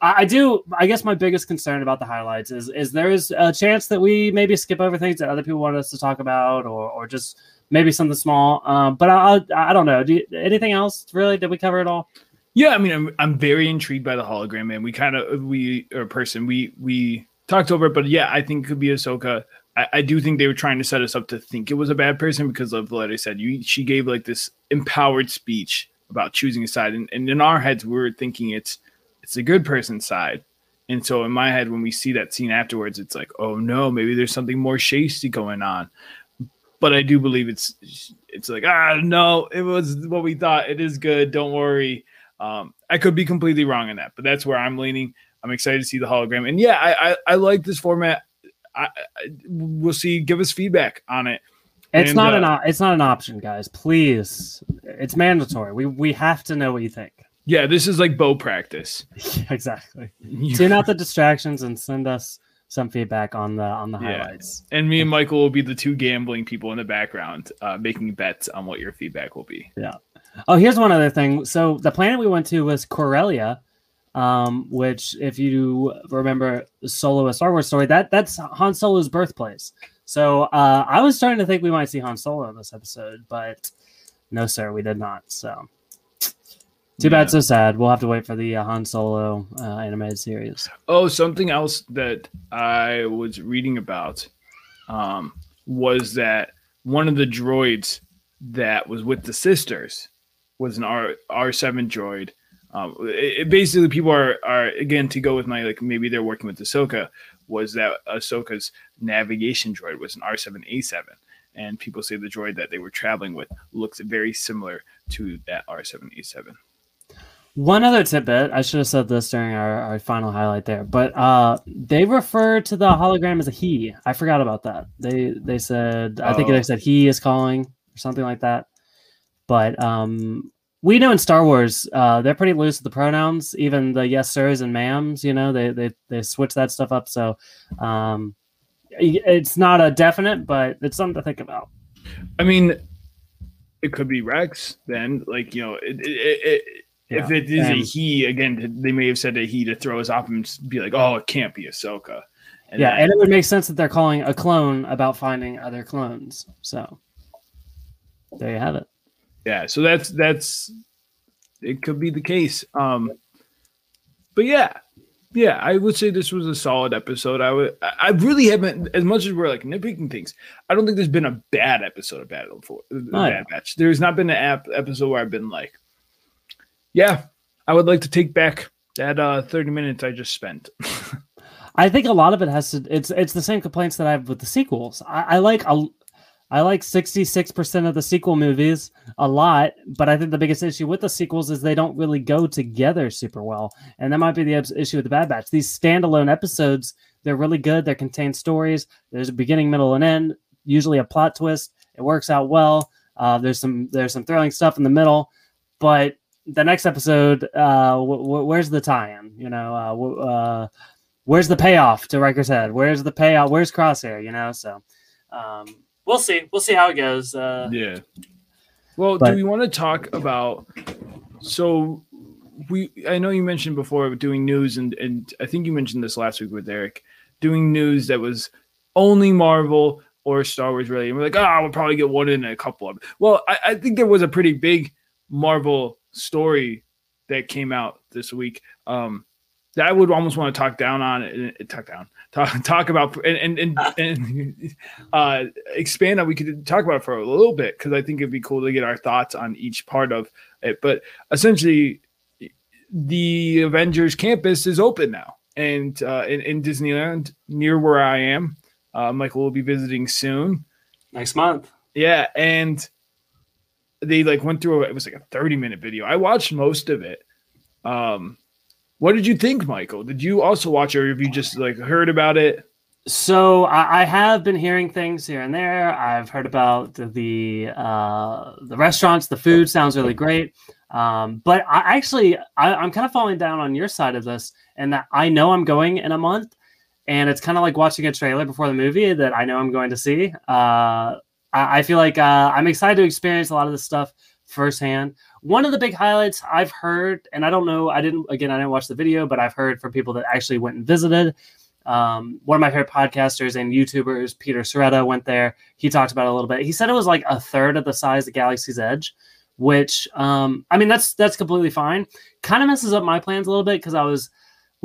I, do. I guess my biggest concern about the highlights is is there is a chance that we maybe skip over things that other people want us to talk about, or or just maybe something small. Um, but I, I don't know. Do you, anything else really? Did we cover it all? Yeah, I mean, I'm I'm very intrigued by the hologram, and we kind of we or person we we talked over it, but yeah, I think it could be Ahsoka. I, I do think they were trying to set us up to think it was a bad person because of what I said. You she gave like this empowered speech about choosing a side, and, and in our heads we were thinking it's it's the good person's side. And so in my head, when we see that scene afterwards, it's like, oh no, maybe there's something more shady going on. But I do believe it's it's like ah no, it was what we thought. It is good. Don't worry. Um, I could be completely wrong in that, but that's where I'm leaning. I'm excited to see the hologram, and yeah, I I, I like this format. I, I we'll see. Give us feedback on it. It's And, not uh, an it's not an option, guys. Please, it's mandatory. We we have to know what you think. Yeah, this is like bow practice. Yeah, exactly. Tune out the distractions and send us some feedback on the on the Yeah. highlights. and me and Michael will be the two gambling people in the background, uh, making bets on what your feedback will be. Yeah. Oh, here's one other thing. So the planet we went to was Corellia, um, which, if you remember Solo, a Star Wars story, that that's Han Solo's birthplace. So uh, I was starting to think we might see Han Solo in this episode, but no, sir, we did not. So too bad, so sad. We'll have to wait for the uh, Han Solo uh, animated series. Oh, something else that I was reading about um, was that one of the droids that was with the sisters was an R R seven droid. Um, it, it basically, people are are again to go with my like maybe they're working with Ahsoka. Was that Ahsoka's navigation droid was an R seven A seven, and people say the droid that they were traveling with looks very similar to that R seven A seven. One other tidbit, I should have said this during our, our final highlight there, but uh, they refer to the hologram as a he. I forgot about that. They they said I think Oh. they said he is calling or something like that. But um, we know in Star Wars, uh, they're pretty loose with the pronouns, even the yes sirs and ma'ams. You know, they they they switch that stuff up. So um, it's not a definite, but it's something to think about. I mean, it could be Rex. Then, like you know, it, it, it, if Yeah. it is a he again, they may have said a he to throw us off and be like, "Oh, it can't be Ahsoka." And yeah, then- and it would make sense that they're calling a clone about finding other clones. So there you have it. yeah. So that's that's it. Could be the case. Um, but yeah, yeah, I would say this was a solid episode. I would. I really haven't, as much as we're like nitpicking things. I don't think there's been a bad episode of Battle for yeah. Bad Batch. There's not been an app episode where I've been like, yeah, I would like to take back that uh 30 minutes I just spent. I think a lot of it has to. It's it's the same complaints that I have with the sequels. I, I like a, I like sixty six percent of the sequel movies a lot, but I think the biggest issue with the sequels is they don't really go together super well, and that might be the issue with the Bad Batch. These standalone episodes, they're really good. They contain stories. There's a beginning, middle, and end. Usually a plot twist. It works out well. Uh, there's some there's some thrilling stuff in the middle, but the next episode, uh, w- w- where's the tie-in? You know, uh, w- uh, where's the payoff to Wrecker's head? Where's the payoff? Where's Crosshair? You know, so um, we'll see. We'll see how it goes. Uh, yeah. Well, But- do we want to talk about so we I know you mentioned before doing news and and I think you mentioned this last week with Eric doing news that was only Marvel or Star Wars related. And we're like, oh, we'll probably get one in a couple of. Well, I, I think there was a pretty big Marvel story that came out this week. Um, that I would almost want to talk down on it, talk down, talk talk about, and and and, and uh, expand on. We could talk about it for a little bit because I think it'd be cool to get our thoughts on each part of it. But essentially, the Avengers campus is open now, and uh, in, in Disneyland near where I am, uh, Michael will be visiting soon. Next month. Yeah, and they like went through it was like a 30 minute video. I watched most of it. Um what did you think, Michael? Did you also watch it or have you just like heard about it? So I, I have been hearing things here and there. I've heard about the the, uh, the restaurants. The food sounds really great. Um, but I actually I, I'm kind of falling down on your side of this, and that I know I'm going in a month, and it's kind of like watching a trailer before the movie that I know I'm going to see. Uh, I, I feel like uh, I'm excited to experience a lot of this stuff firsthand. One of the big highlights I've heard, and I don't know, I didn't again, I didn't watch the video, but I've heard from people that actually went and visited. Um, one of my favorite podcasters and YouTubers, Peter Sciretta, went there. He talked about it a little bit. He said it was like a third of the size of Galaxy's Edge, which um, I mean that's that's completely fine. Kind of messes up my plans a little bit because I was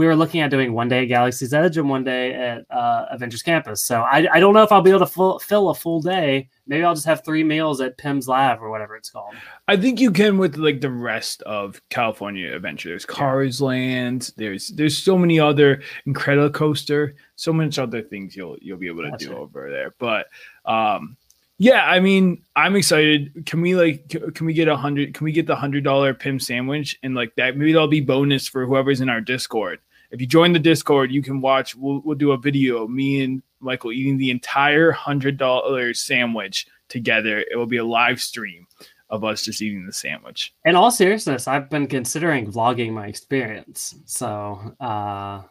we were looking at doing one day at Galaxy's Edge and one day at uh, Avengers Campus. So I, I don't know if I'll be able to full, fill a full day. Maybe I'll just have three meals at Pym's Lab or whatever it's called. I think you can with like the rest of California Adventure. There's Cars yeah. Land. There's there's so many other Incredicoaster. So much other things you'll you'll be able to That's do right. over there. But um, yeah, I mean, I'm excited. Can we like can we get a hundred? Can we get the hundred dollar Pim sandwich and like that? Maybe that'll be bonus for whoever's in our Discord. If you join the Discord, you can watch. We'll we'll do a video. Me and Michael eating the entire hundred dollar sandwich together. It will be a live stream of us just eating the sandwich. In all seriousness, I've been considering vlogging my experience. So uh,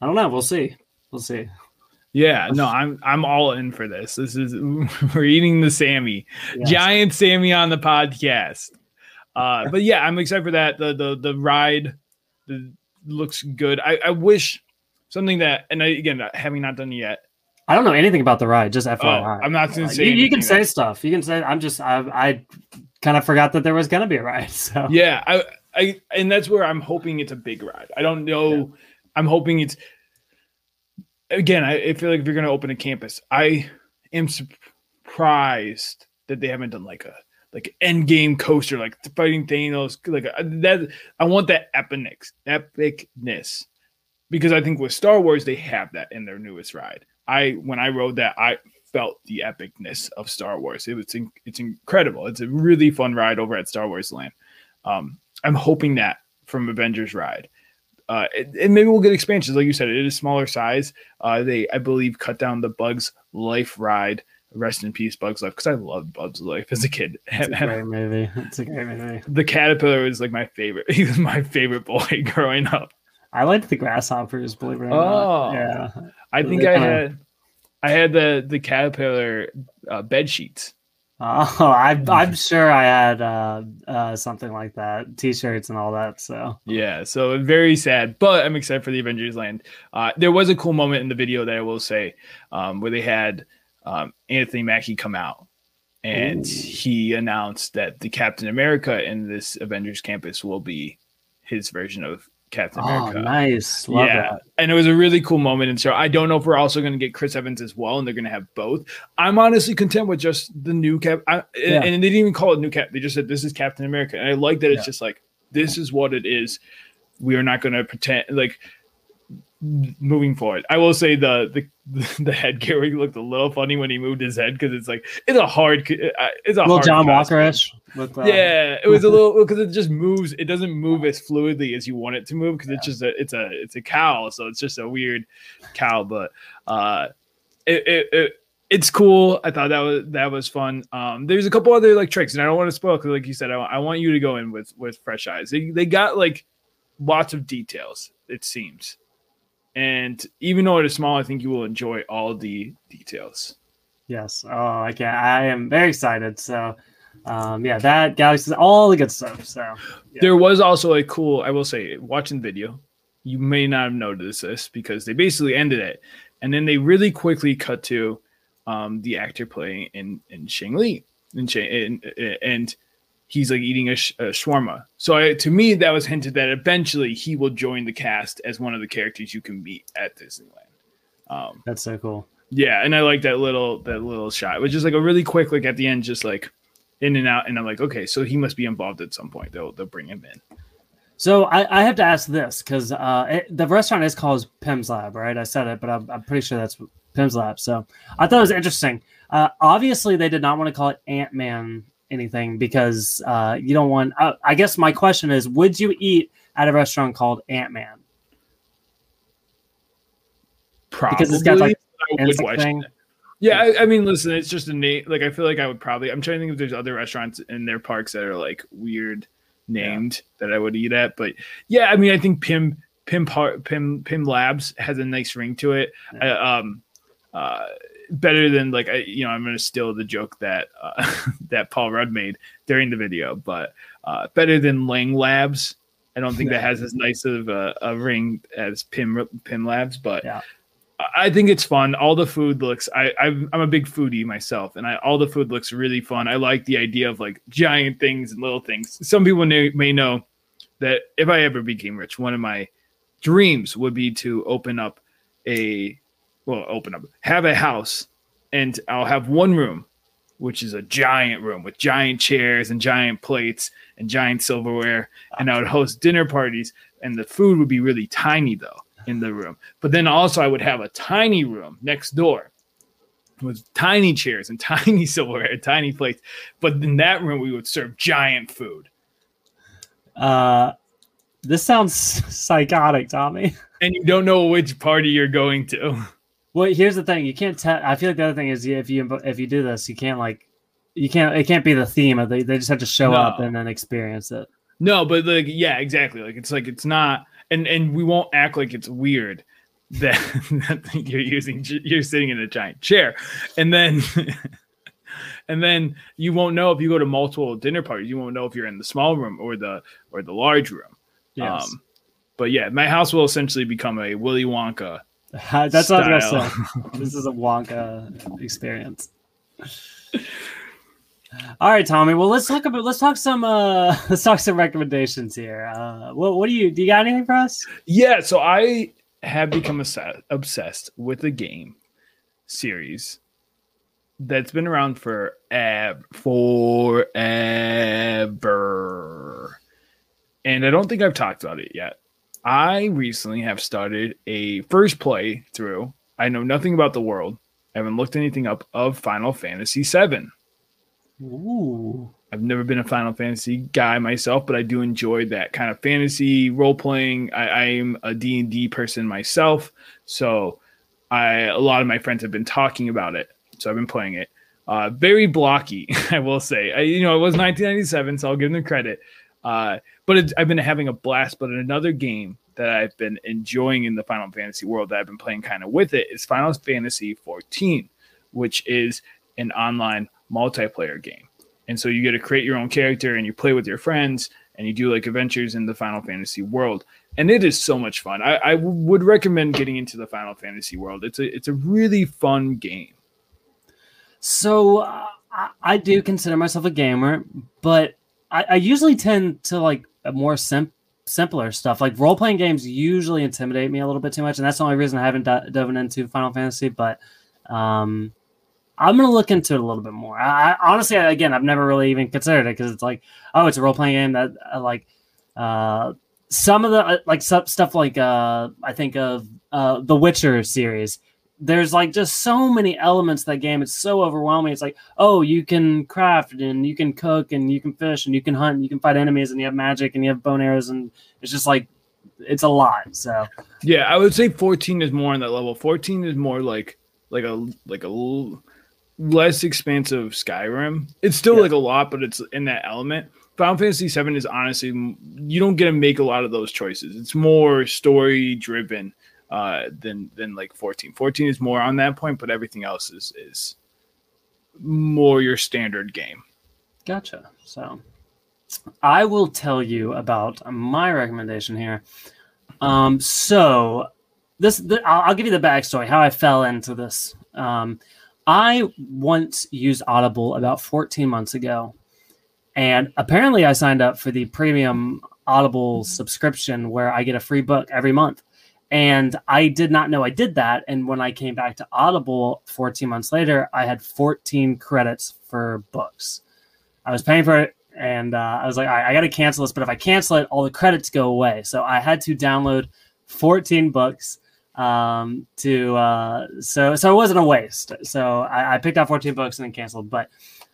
I don't know. We'll see. We'll see. Yeah, no, I'm I'm all in for this. This is we're eating the Sammy, yes. giant Sammy on the podcast. Uh, but yeah, I'm excited for that. The the the ride the, looks good. I, I wish something that, and I, again, having not done yet. I don't know anything about the ride. Just uh, FYI, oh, I'm not going to uh, say. You, you can say stuff. You can say. I'm just. I, I kind of forgot that there was going to be a ride. So yeah, I, I, and that's where I'm hoping it's a big ride. I don't know. Yeah. I'm hoping it's again, I, I feel like if you're going to open a campus, I am surprised that they haven't done like a like end game coaster, like fighting Thanos, like uh, that. I want that epicness, epicness, because I think with Star Wars they have that in their newest ride. I when I rode that, I felt the epicness of Star Wars. It was it's incredible. It's a really fun ride over at Star Wars Land. Um, I'm hoping that from Avengers ride. Uh, and maybe we'll get expansions, like you said. It is smaller size. Uh, they, I believe, cut down the Bugs Life ride. Rest in peace, Bugs Life, because I loved Bugs Life as a kid. It's a great movie. It's a great movie. The caterpillar was like my favorite. He was my favorite boy growing up. I liked the grasshoppers, believe it or oh, not. Yeah, I think I had, I had the the caterpillar uh, bed sheets. Oh, I'm I'm sure I had uh, uh, something like that, T-shirts and all that. So yeah, so very sad, but I'm excited for the Avengers Land. Uh, there was a cool moment in the video that I will say, um, where they had um, Anthony Mackie come out, and Ooh. he announced that the Captain America in this Avengers campus will be his version of Captain oh, America. Nice. Love yeah. That. And it was a really cool moment. And so I don't know if we're also going to get Chris Evans as well, and they're going to have both. I'm honestly content with just the new Cap. I, yeah. and, they didn't even call it new Cap. They just said this is Captain America. And I like that it's just like, this is what it is. We are not going to pretend like moving forward. I will say the the the head headgear looked a little funny when he moved his head because it's like it's a hard uh, it's a, a little John Walkerish. With, uh, yeah, it was a little because it just moves. It doesn't move as fluidly as you want it to move because yeah. it's just a it's a it's a cow, so it's just a weird cow. But uh, it, it, it it's cool. I thought that was that was fun. Um, there's a couple other like tricks, and I don't want to spoil because, like you said, I, I want you to go in with with fresh eyes. They they got like lots of details. It seems and even though it is small, I think you will enjoy all the details. Yes. Oh, I can. I am very excited. So um, yeah, that Galaxy, all the good stuff. So yeah. there was also a cool. I will say, watching the video, you may not have noticed this because they basically ended it, and then they really quickly cut to um, the actor playing in in Shang-Chi, and, and, and he's like eating a, sh- a shawarma. So I, to me, that was hinted that eventually he will join the cast as one of the characters you can meet at Disneyland. Um, That's so cool. Yeah, and I like that little that little shot, which is like a really quick, like at the end, just like in and out, and I'm like, okay, so he must be involved at some point. They'll they'll bring him in. So I, I have to ask this because uh, the restaurant is called Pym's Lab, right? I said it, but I'm, I'm pretty sure that's Pym's Lab. So I thought it was interesting. Uh, obviously, they did not want to call it Ant Man anything because uh, you don't want. Uh, I guess my question is, would you eat at a restaurant called Ant Man? Probably. Because it's got like thing. Yeah, I, I, mean, listen, it's just a name. Like, I feel like I would probably. I'm trying to think if there's other restaurants in their parks that are like weird named yeah. that I would eat at. But yeah, I mean, I think Pym Pym Pym Pym Labs has a nice ring to it. Yeah. I, um, uh, better than like I, you know, I'm gonna steal the joke that uh, that Paul Rudd made during the video, but uh, better than Lang Labs. I don't think that has as nice of a, a ring as Pym Pym Labs, but yeah. I think it's fun. All the food looks. I I'm, I'm a big foodie myself, and I, all the food looks really fun. I like the idea of like giant things and little things. Some people may, may know that if I ever became rich, one of my dreams would be to open up a well, open up have a house, and I'll have one room, which is a giant room with giant chairs and giant plates and giant silverware, and I would host dinner parties, and the food would be really tiny though in the room. But then also I would have a tiny room next door with tiny chairs and tiny silverware and tiny plates. But in that room we would serve giant food. Uh this sounds psychotic, Tommy. And you don't know which party you're going to. Well, here's the thing: you can't tell. I feel like the other thing is if you if you do this, you can't like you can't. It can't be the theme of the. They just have to show no. up and then experience it. No, but like yeah, exactly. Like it's like it's not and and we won't act like it's weird that, that you're using you're sitting in a giant chair and then and then you won't know if you go to multiple dinner parties you won't know if you're in the small room or the or the large room yes. um but yeah my house will essentially become a willy wonka that's style. what i was gonna say this is a wonka experience all right, Tommy. Well, let's talk about let's talk some uh let's talk some recommendations here. Uh what what do you do you got anything for us? Yeah, so I have become obsessed with a game series that's been around for forever. And I don't think I've talked about it yet. I recently have started a first play through. I know nothing about the world. I haven't looked anything up of Final Fantasy VII. Ooh. I've never been a Final Fantasy guy myself, but I do enjoy that kind of fantasy role playing. I, am a D and D person myself, so I a lot of my friends have been talking about it, so I've been playing it. Uh, very blocky, I will say. I, you know, it was 1997, so I'll give them credit. Uh, but I've been having a blast. But another game that I've been enjoying in the Final Fantasy world that I've been playing kind of with it is Final Fantasy 14, which is an online multiplayer game. And so you get to create your own character and you play with your friends and you do like adventures in the Final Fantasy world. And it is so much fun. I, I would recommend getting into the Final Fantasy world. It's a it's a really fun game. So uh, I, do consider myself a gamer, but I, I usually tend to like more sim- simpler stuff. Like role playing games usually intimidate me a little bit too much, and that's the only reason I haven't dove into Final Fantasy. But um, I'm gonna look into it a little bit more. I, I honestly, again, I've never really even considered it because it's like, oh, it's a role playing game that uh, like uh, some of the uh, like stuff like uh, I think of uh, the Witcher series. There's like just so many elements that game. It's so overwhelming. It's like, oh, you can craft and you can cook and you can fish and you can hunt and you can fight enemies and you have magic and you have bone arrows and it's just like it's a lot. So yeah, I would say 14 is more on that level. 14 is more like like a like a less expansive Skyrim. It's still yeah. like a lot, but it's in that element. Final Fantasy 7 is honestly you don't get to make a lot of those choices. It's more story driven uh, than than like 14. 14 is more on that point, but everything else is is more your standard game. Gotcha. So I will tell you about my recommendation here. Um, so this, the, I'll, I'll, give you the backstory how I fell into this. Um, I once used Audible about 14 months ago, and apparently I signed up for the premium Audible subscription where I get a free book every month. And I did not know I did that. And when I came back to Audible 14 months later, I had 14 credits for books. I was paying for it and uh, I was like, I got to cancel this. But if I cancel it, all the credits go away. So I had to download 14 books um, to uh, so so it wasn't a waste. So I, I, picked out 14 books and then canceled. But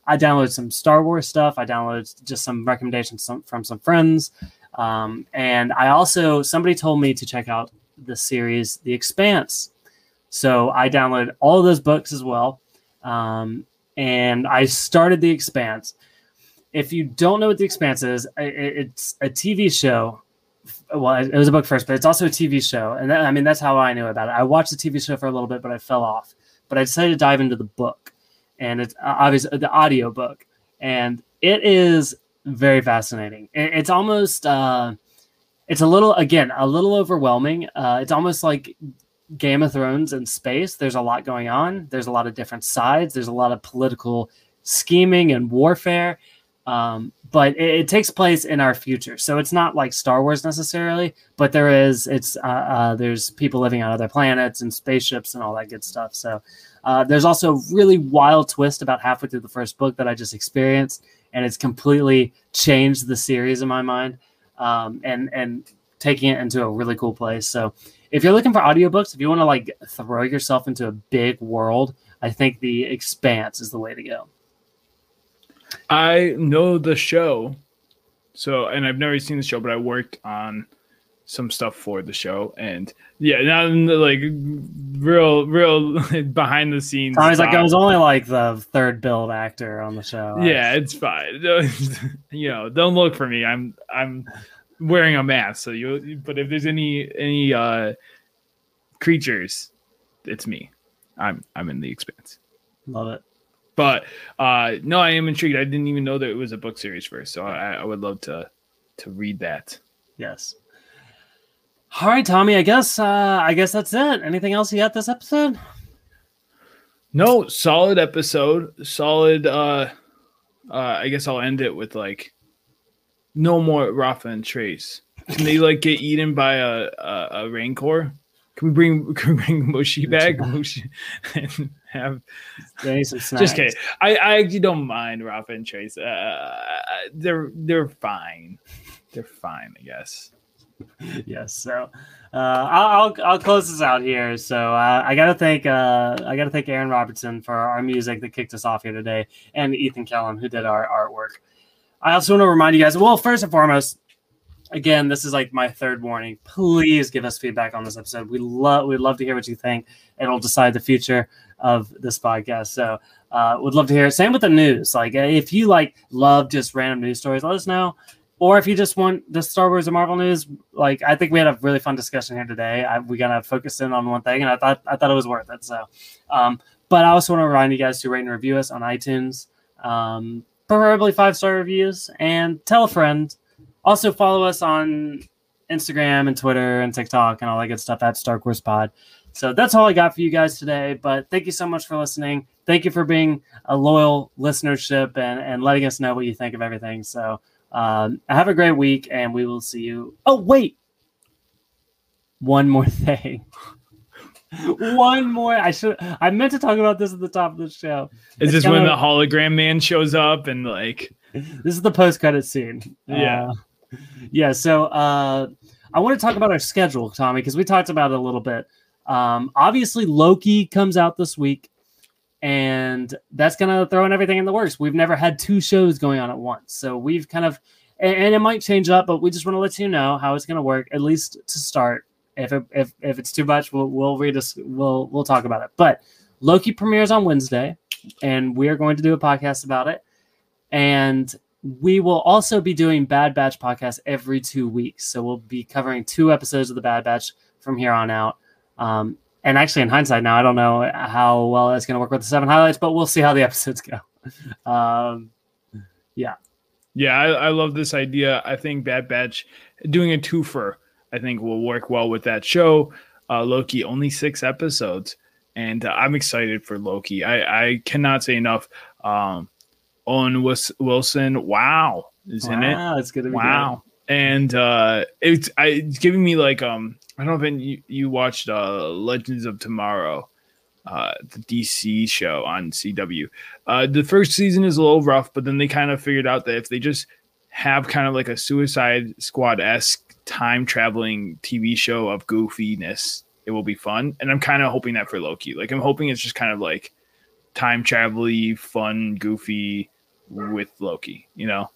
I downloaded some Star Wars stuff. I downloaded just some recommendations from some friends, um, and I also somebody told me to check out the series The Expanse. So I downloaded all those books as well, um, and I started The Expanse. If you don't know what The Expanse is, it's a TV show well, it was a book first, but it's also a TV show, and that, I mean that's how I knew about it. I watched the TV show for a little bit, but I fell off. But I decided to dive into the book, and it's uh, obviously the audio book, and it is very fascinating. It, it's almost, uh, it's a little again a little overwhelming. Uh, it's almost like Game of Thrones in space. There's a lot going on. There's a lot of different sides. There's a lot of political scheming and warfare. Um, but it, it, takes place in our future, so it's not like Star Wars necessarily. But there is, it's uh, uh, there's people living on other planets and spaceships and all that good stuff. So uh, there's also a really wild twist about halfway through the first book that I just experienced, and it's completely changed the series in my mind, um, and and taking it into a really cool place. So if you're looking for audiobooks, if you want to like throw yourself into a big world, I think The Expanse is the way to go. I know the show, so and I've never seen the show, but I worked on some stuff for the show, and yeah, not like real, real behind the scenes. I was like, I was only like the third build actor on the show. Yeah, it's fine. you know, don't look for me. I'm I'm wearing a mask, so you. But if there's any any uh creatures, it's me. I'm I'm in the expanse. Love it. But uh, no, I am intrigued. I didn't even know that it was a book series first, so I, I would love to to read that. Yes. All right, Tommy. I guess uh, I guess that's it. Anything else you got this episode? No, solid episode. Solid. uh uh I guess I'll end it with like no more Rafa and Trace. Can they like get eaten by a a, a rancor? Can we bring can we bring Muchi back? Muchi and have just kidding. I, I actually don't mind Rafa and Trace. Uh, they're they're fine. They're fine, I guess. yes. So uh, I'll, I'll, close this out here. So uh, I gotta thank uh, I gotta thank Aaron Robertson for our music that kicked us off here today, and Ethan Kellum who did our artwork. I also want to remind you guys. Well, first and foremost, again, this is like my third warning. Please give us feedback on this episode. We love we'd love to hear what you think. It'll decide the future of this podcast. So uh, would love to hear it. Same with the news. Like if you like love just random news stories, let us know. Or if you just want the Star Wars and Marvel news, like I think we had a really fun discussion here today. I, we kind of focused in on one thing, and I thought I thought it was worth it. So, um, but I also want to remind you guys to rate and review us on iTunes, um, preferably five star reviews, and tell a friend. Also follow us on Instagram and Twitter and TikTok and all that good stuff at Stark Wars Pod. So that's all I got for you guys today. But thank you so much for listening. Thank you for being a loyal listenership and, and letting us know what you think of everything. So um, have a great week and we will see you. Oh, wait. One more thing. One more. I should. I meant to talk about this at the top of the show. Is this when the hologram man shows up and like? This is the post credit scene. Yeah. Uh, yeah. So uh, I want to talk about our schedule, Tommy, because we talked about it a little bit. Um, obviously, Loki comes out this week, and that's gonna throw in everything in the works. We've never had two shows going on at once, so we've kind of, and, it might change up, but we just want to let you know how it's gonna work, at least to start. If it, if if it's too much, we'll we'll read us we'll we'll talk about it. But Loki premieres on Wednesday, and we are going to do a podcast about it. And we will also be doing Bad Batch podcast every two weeks. So we'll be covering two episodes of the Bad Batch from here on out. Um, and actually, in hindsight, now I don't know how well it's going to work with the seven highlights, but we'll see how the episodes go. Um, Yeah. Yeah, I, I love this idea. I think Bad Batch doing a twofer, I think will work well with that show. Uh, Loki only six episodes, and uh, I'm excited for Loki. I, I cannot say enough. Um, Owen Wilson, wow, is in it. Wow, it's gonna be Wow, and uh, it's I, it's giving me like um I don't know if you, you watched uh, Legends of Tomorrow, uh, the DC show on CW. Uh, the first season is a little rough, but then they kind of figured out that if they just have kind of like a Suicide Squad esque time traveling TV show of goofiness, it will be fun. And I'm kind of hoping that for Loki. Like I'm hoping it's just kind of like time travel fun, goofy with Loki. You know.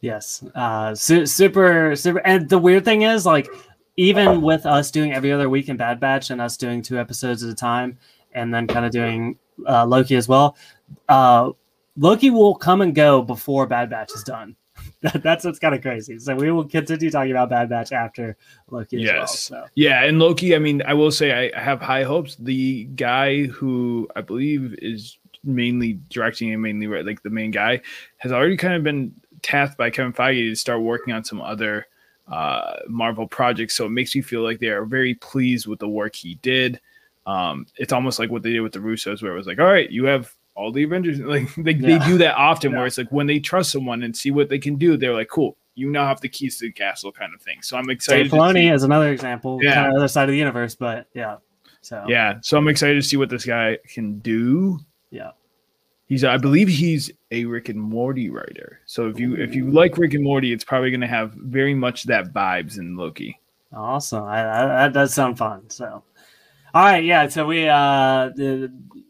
Yes, uh, su- super, super. And the weird thing is, like, even with us doing every other week in Bad Batch and us doing two episodes at a time, and then kind of doing uh, Loki as well, uh, Loki will come and go before Bad Batch is done. That's what's kind of crazy. So we will continue talking about Bad Batch after Loki. yes. Well, so. Yeah, and Loki. I mean, I will say I have high hopes. The guy who I believe is mainly directing and mainly like the main guy has already kind of been tasked by Kevin Feige to start working on some other uh, Marvel projects. So it makes me feel like they are very pleased with the work he did. Um, it's almost like what they did with the Russos, where it was like, all right, you have all the Avengers. Like they, yeah. they do that often, yeah. where it's like when they trust someone and see what they can do, they're like, cool, you now have the keys to the castle, kind of thing. So I'm excited. Dave Filoni is another example, yeah. kind of other side of the universe, but yeah. So yeah, so I'm excited to see what this guy can do. Yeah. He's, I believe, he's a Rick and Morty writer. So if you if you like Rick and Morty, it's probably going to have very much that vibes in Loki. Awesome, I, I, that does sound fun. So, all right, yeah. So we uh,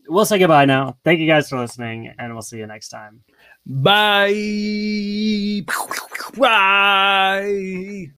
we'll say goodbye now. Thank you guys for listening, and we'll see you next time. Bye. Bye.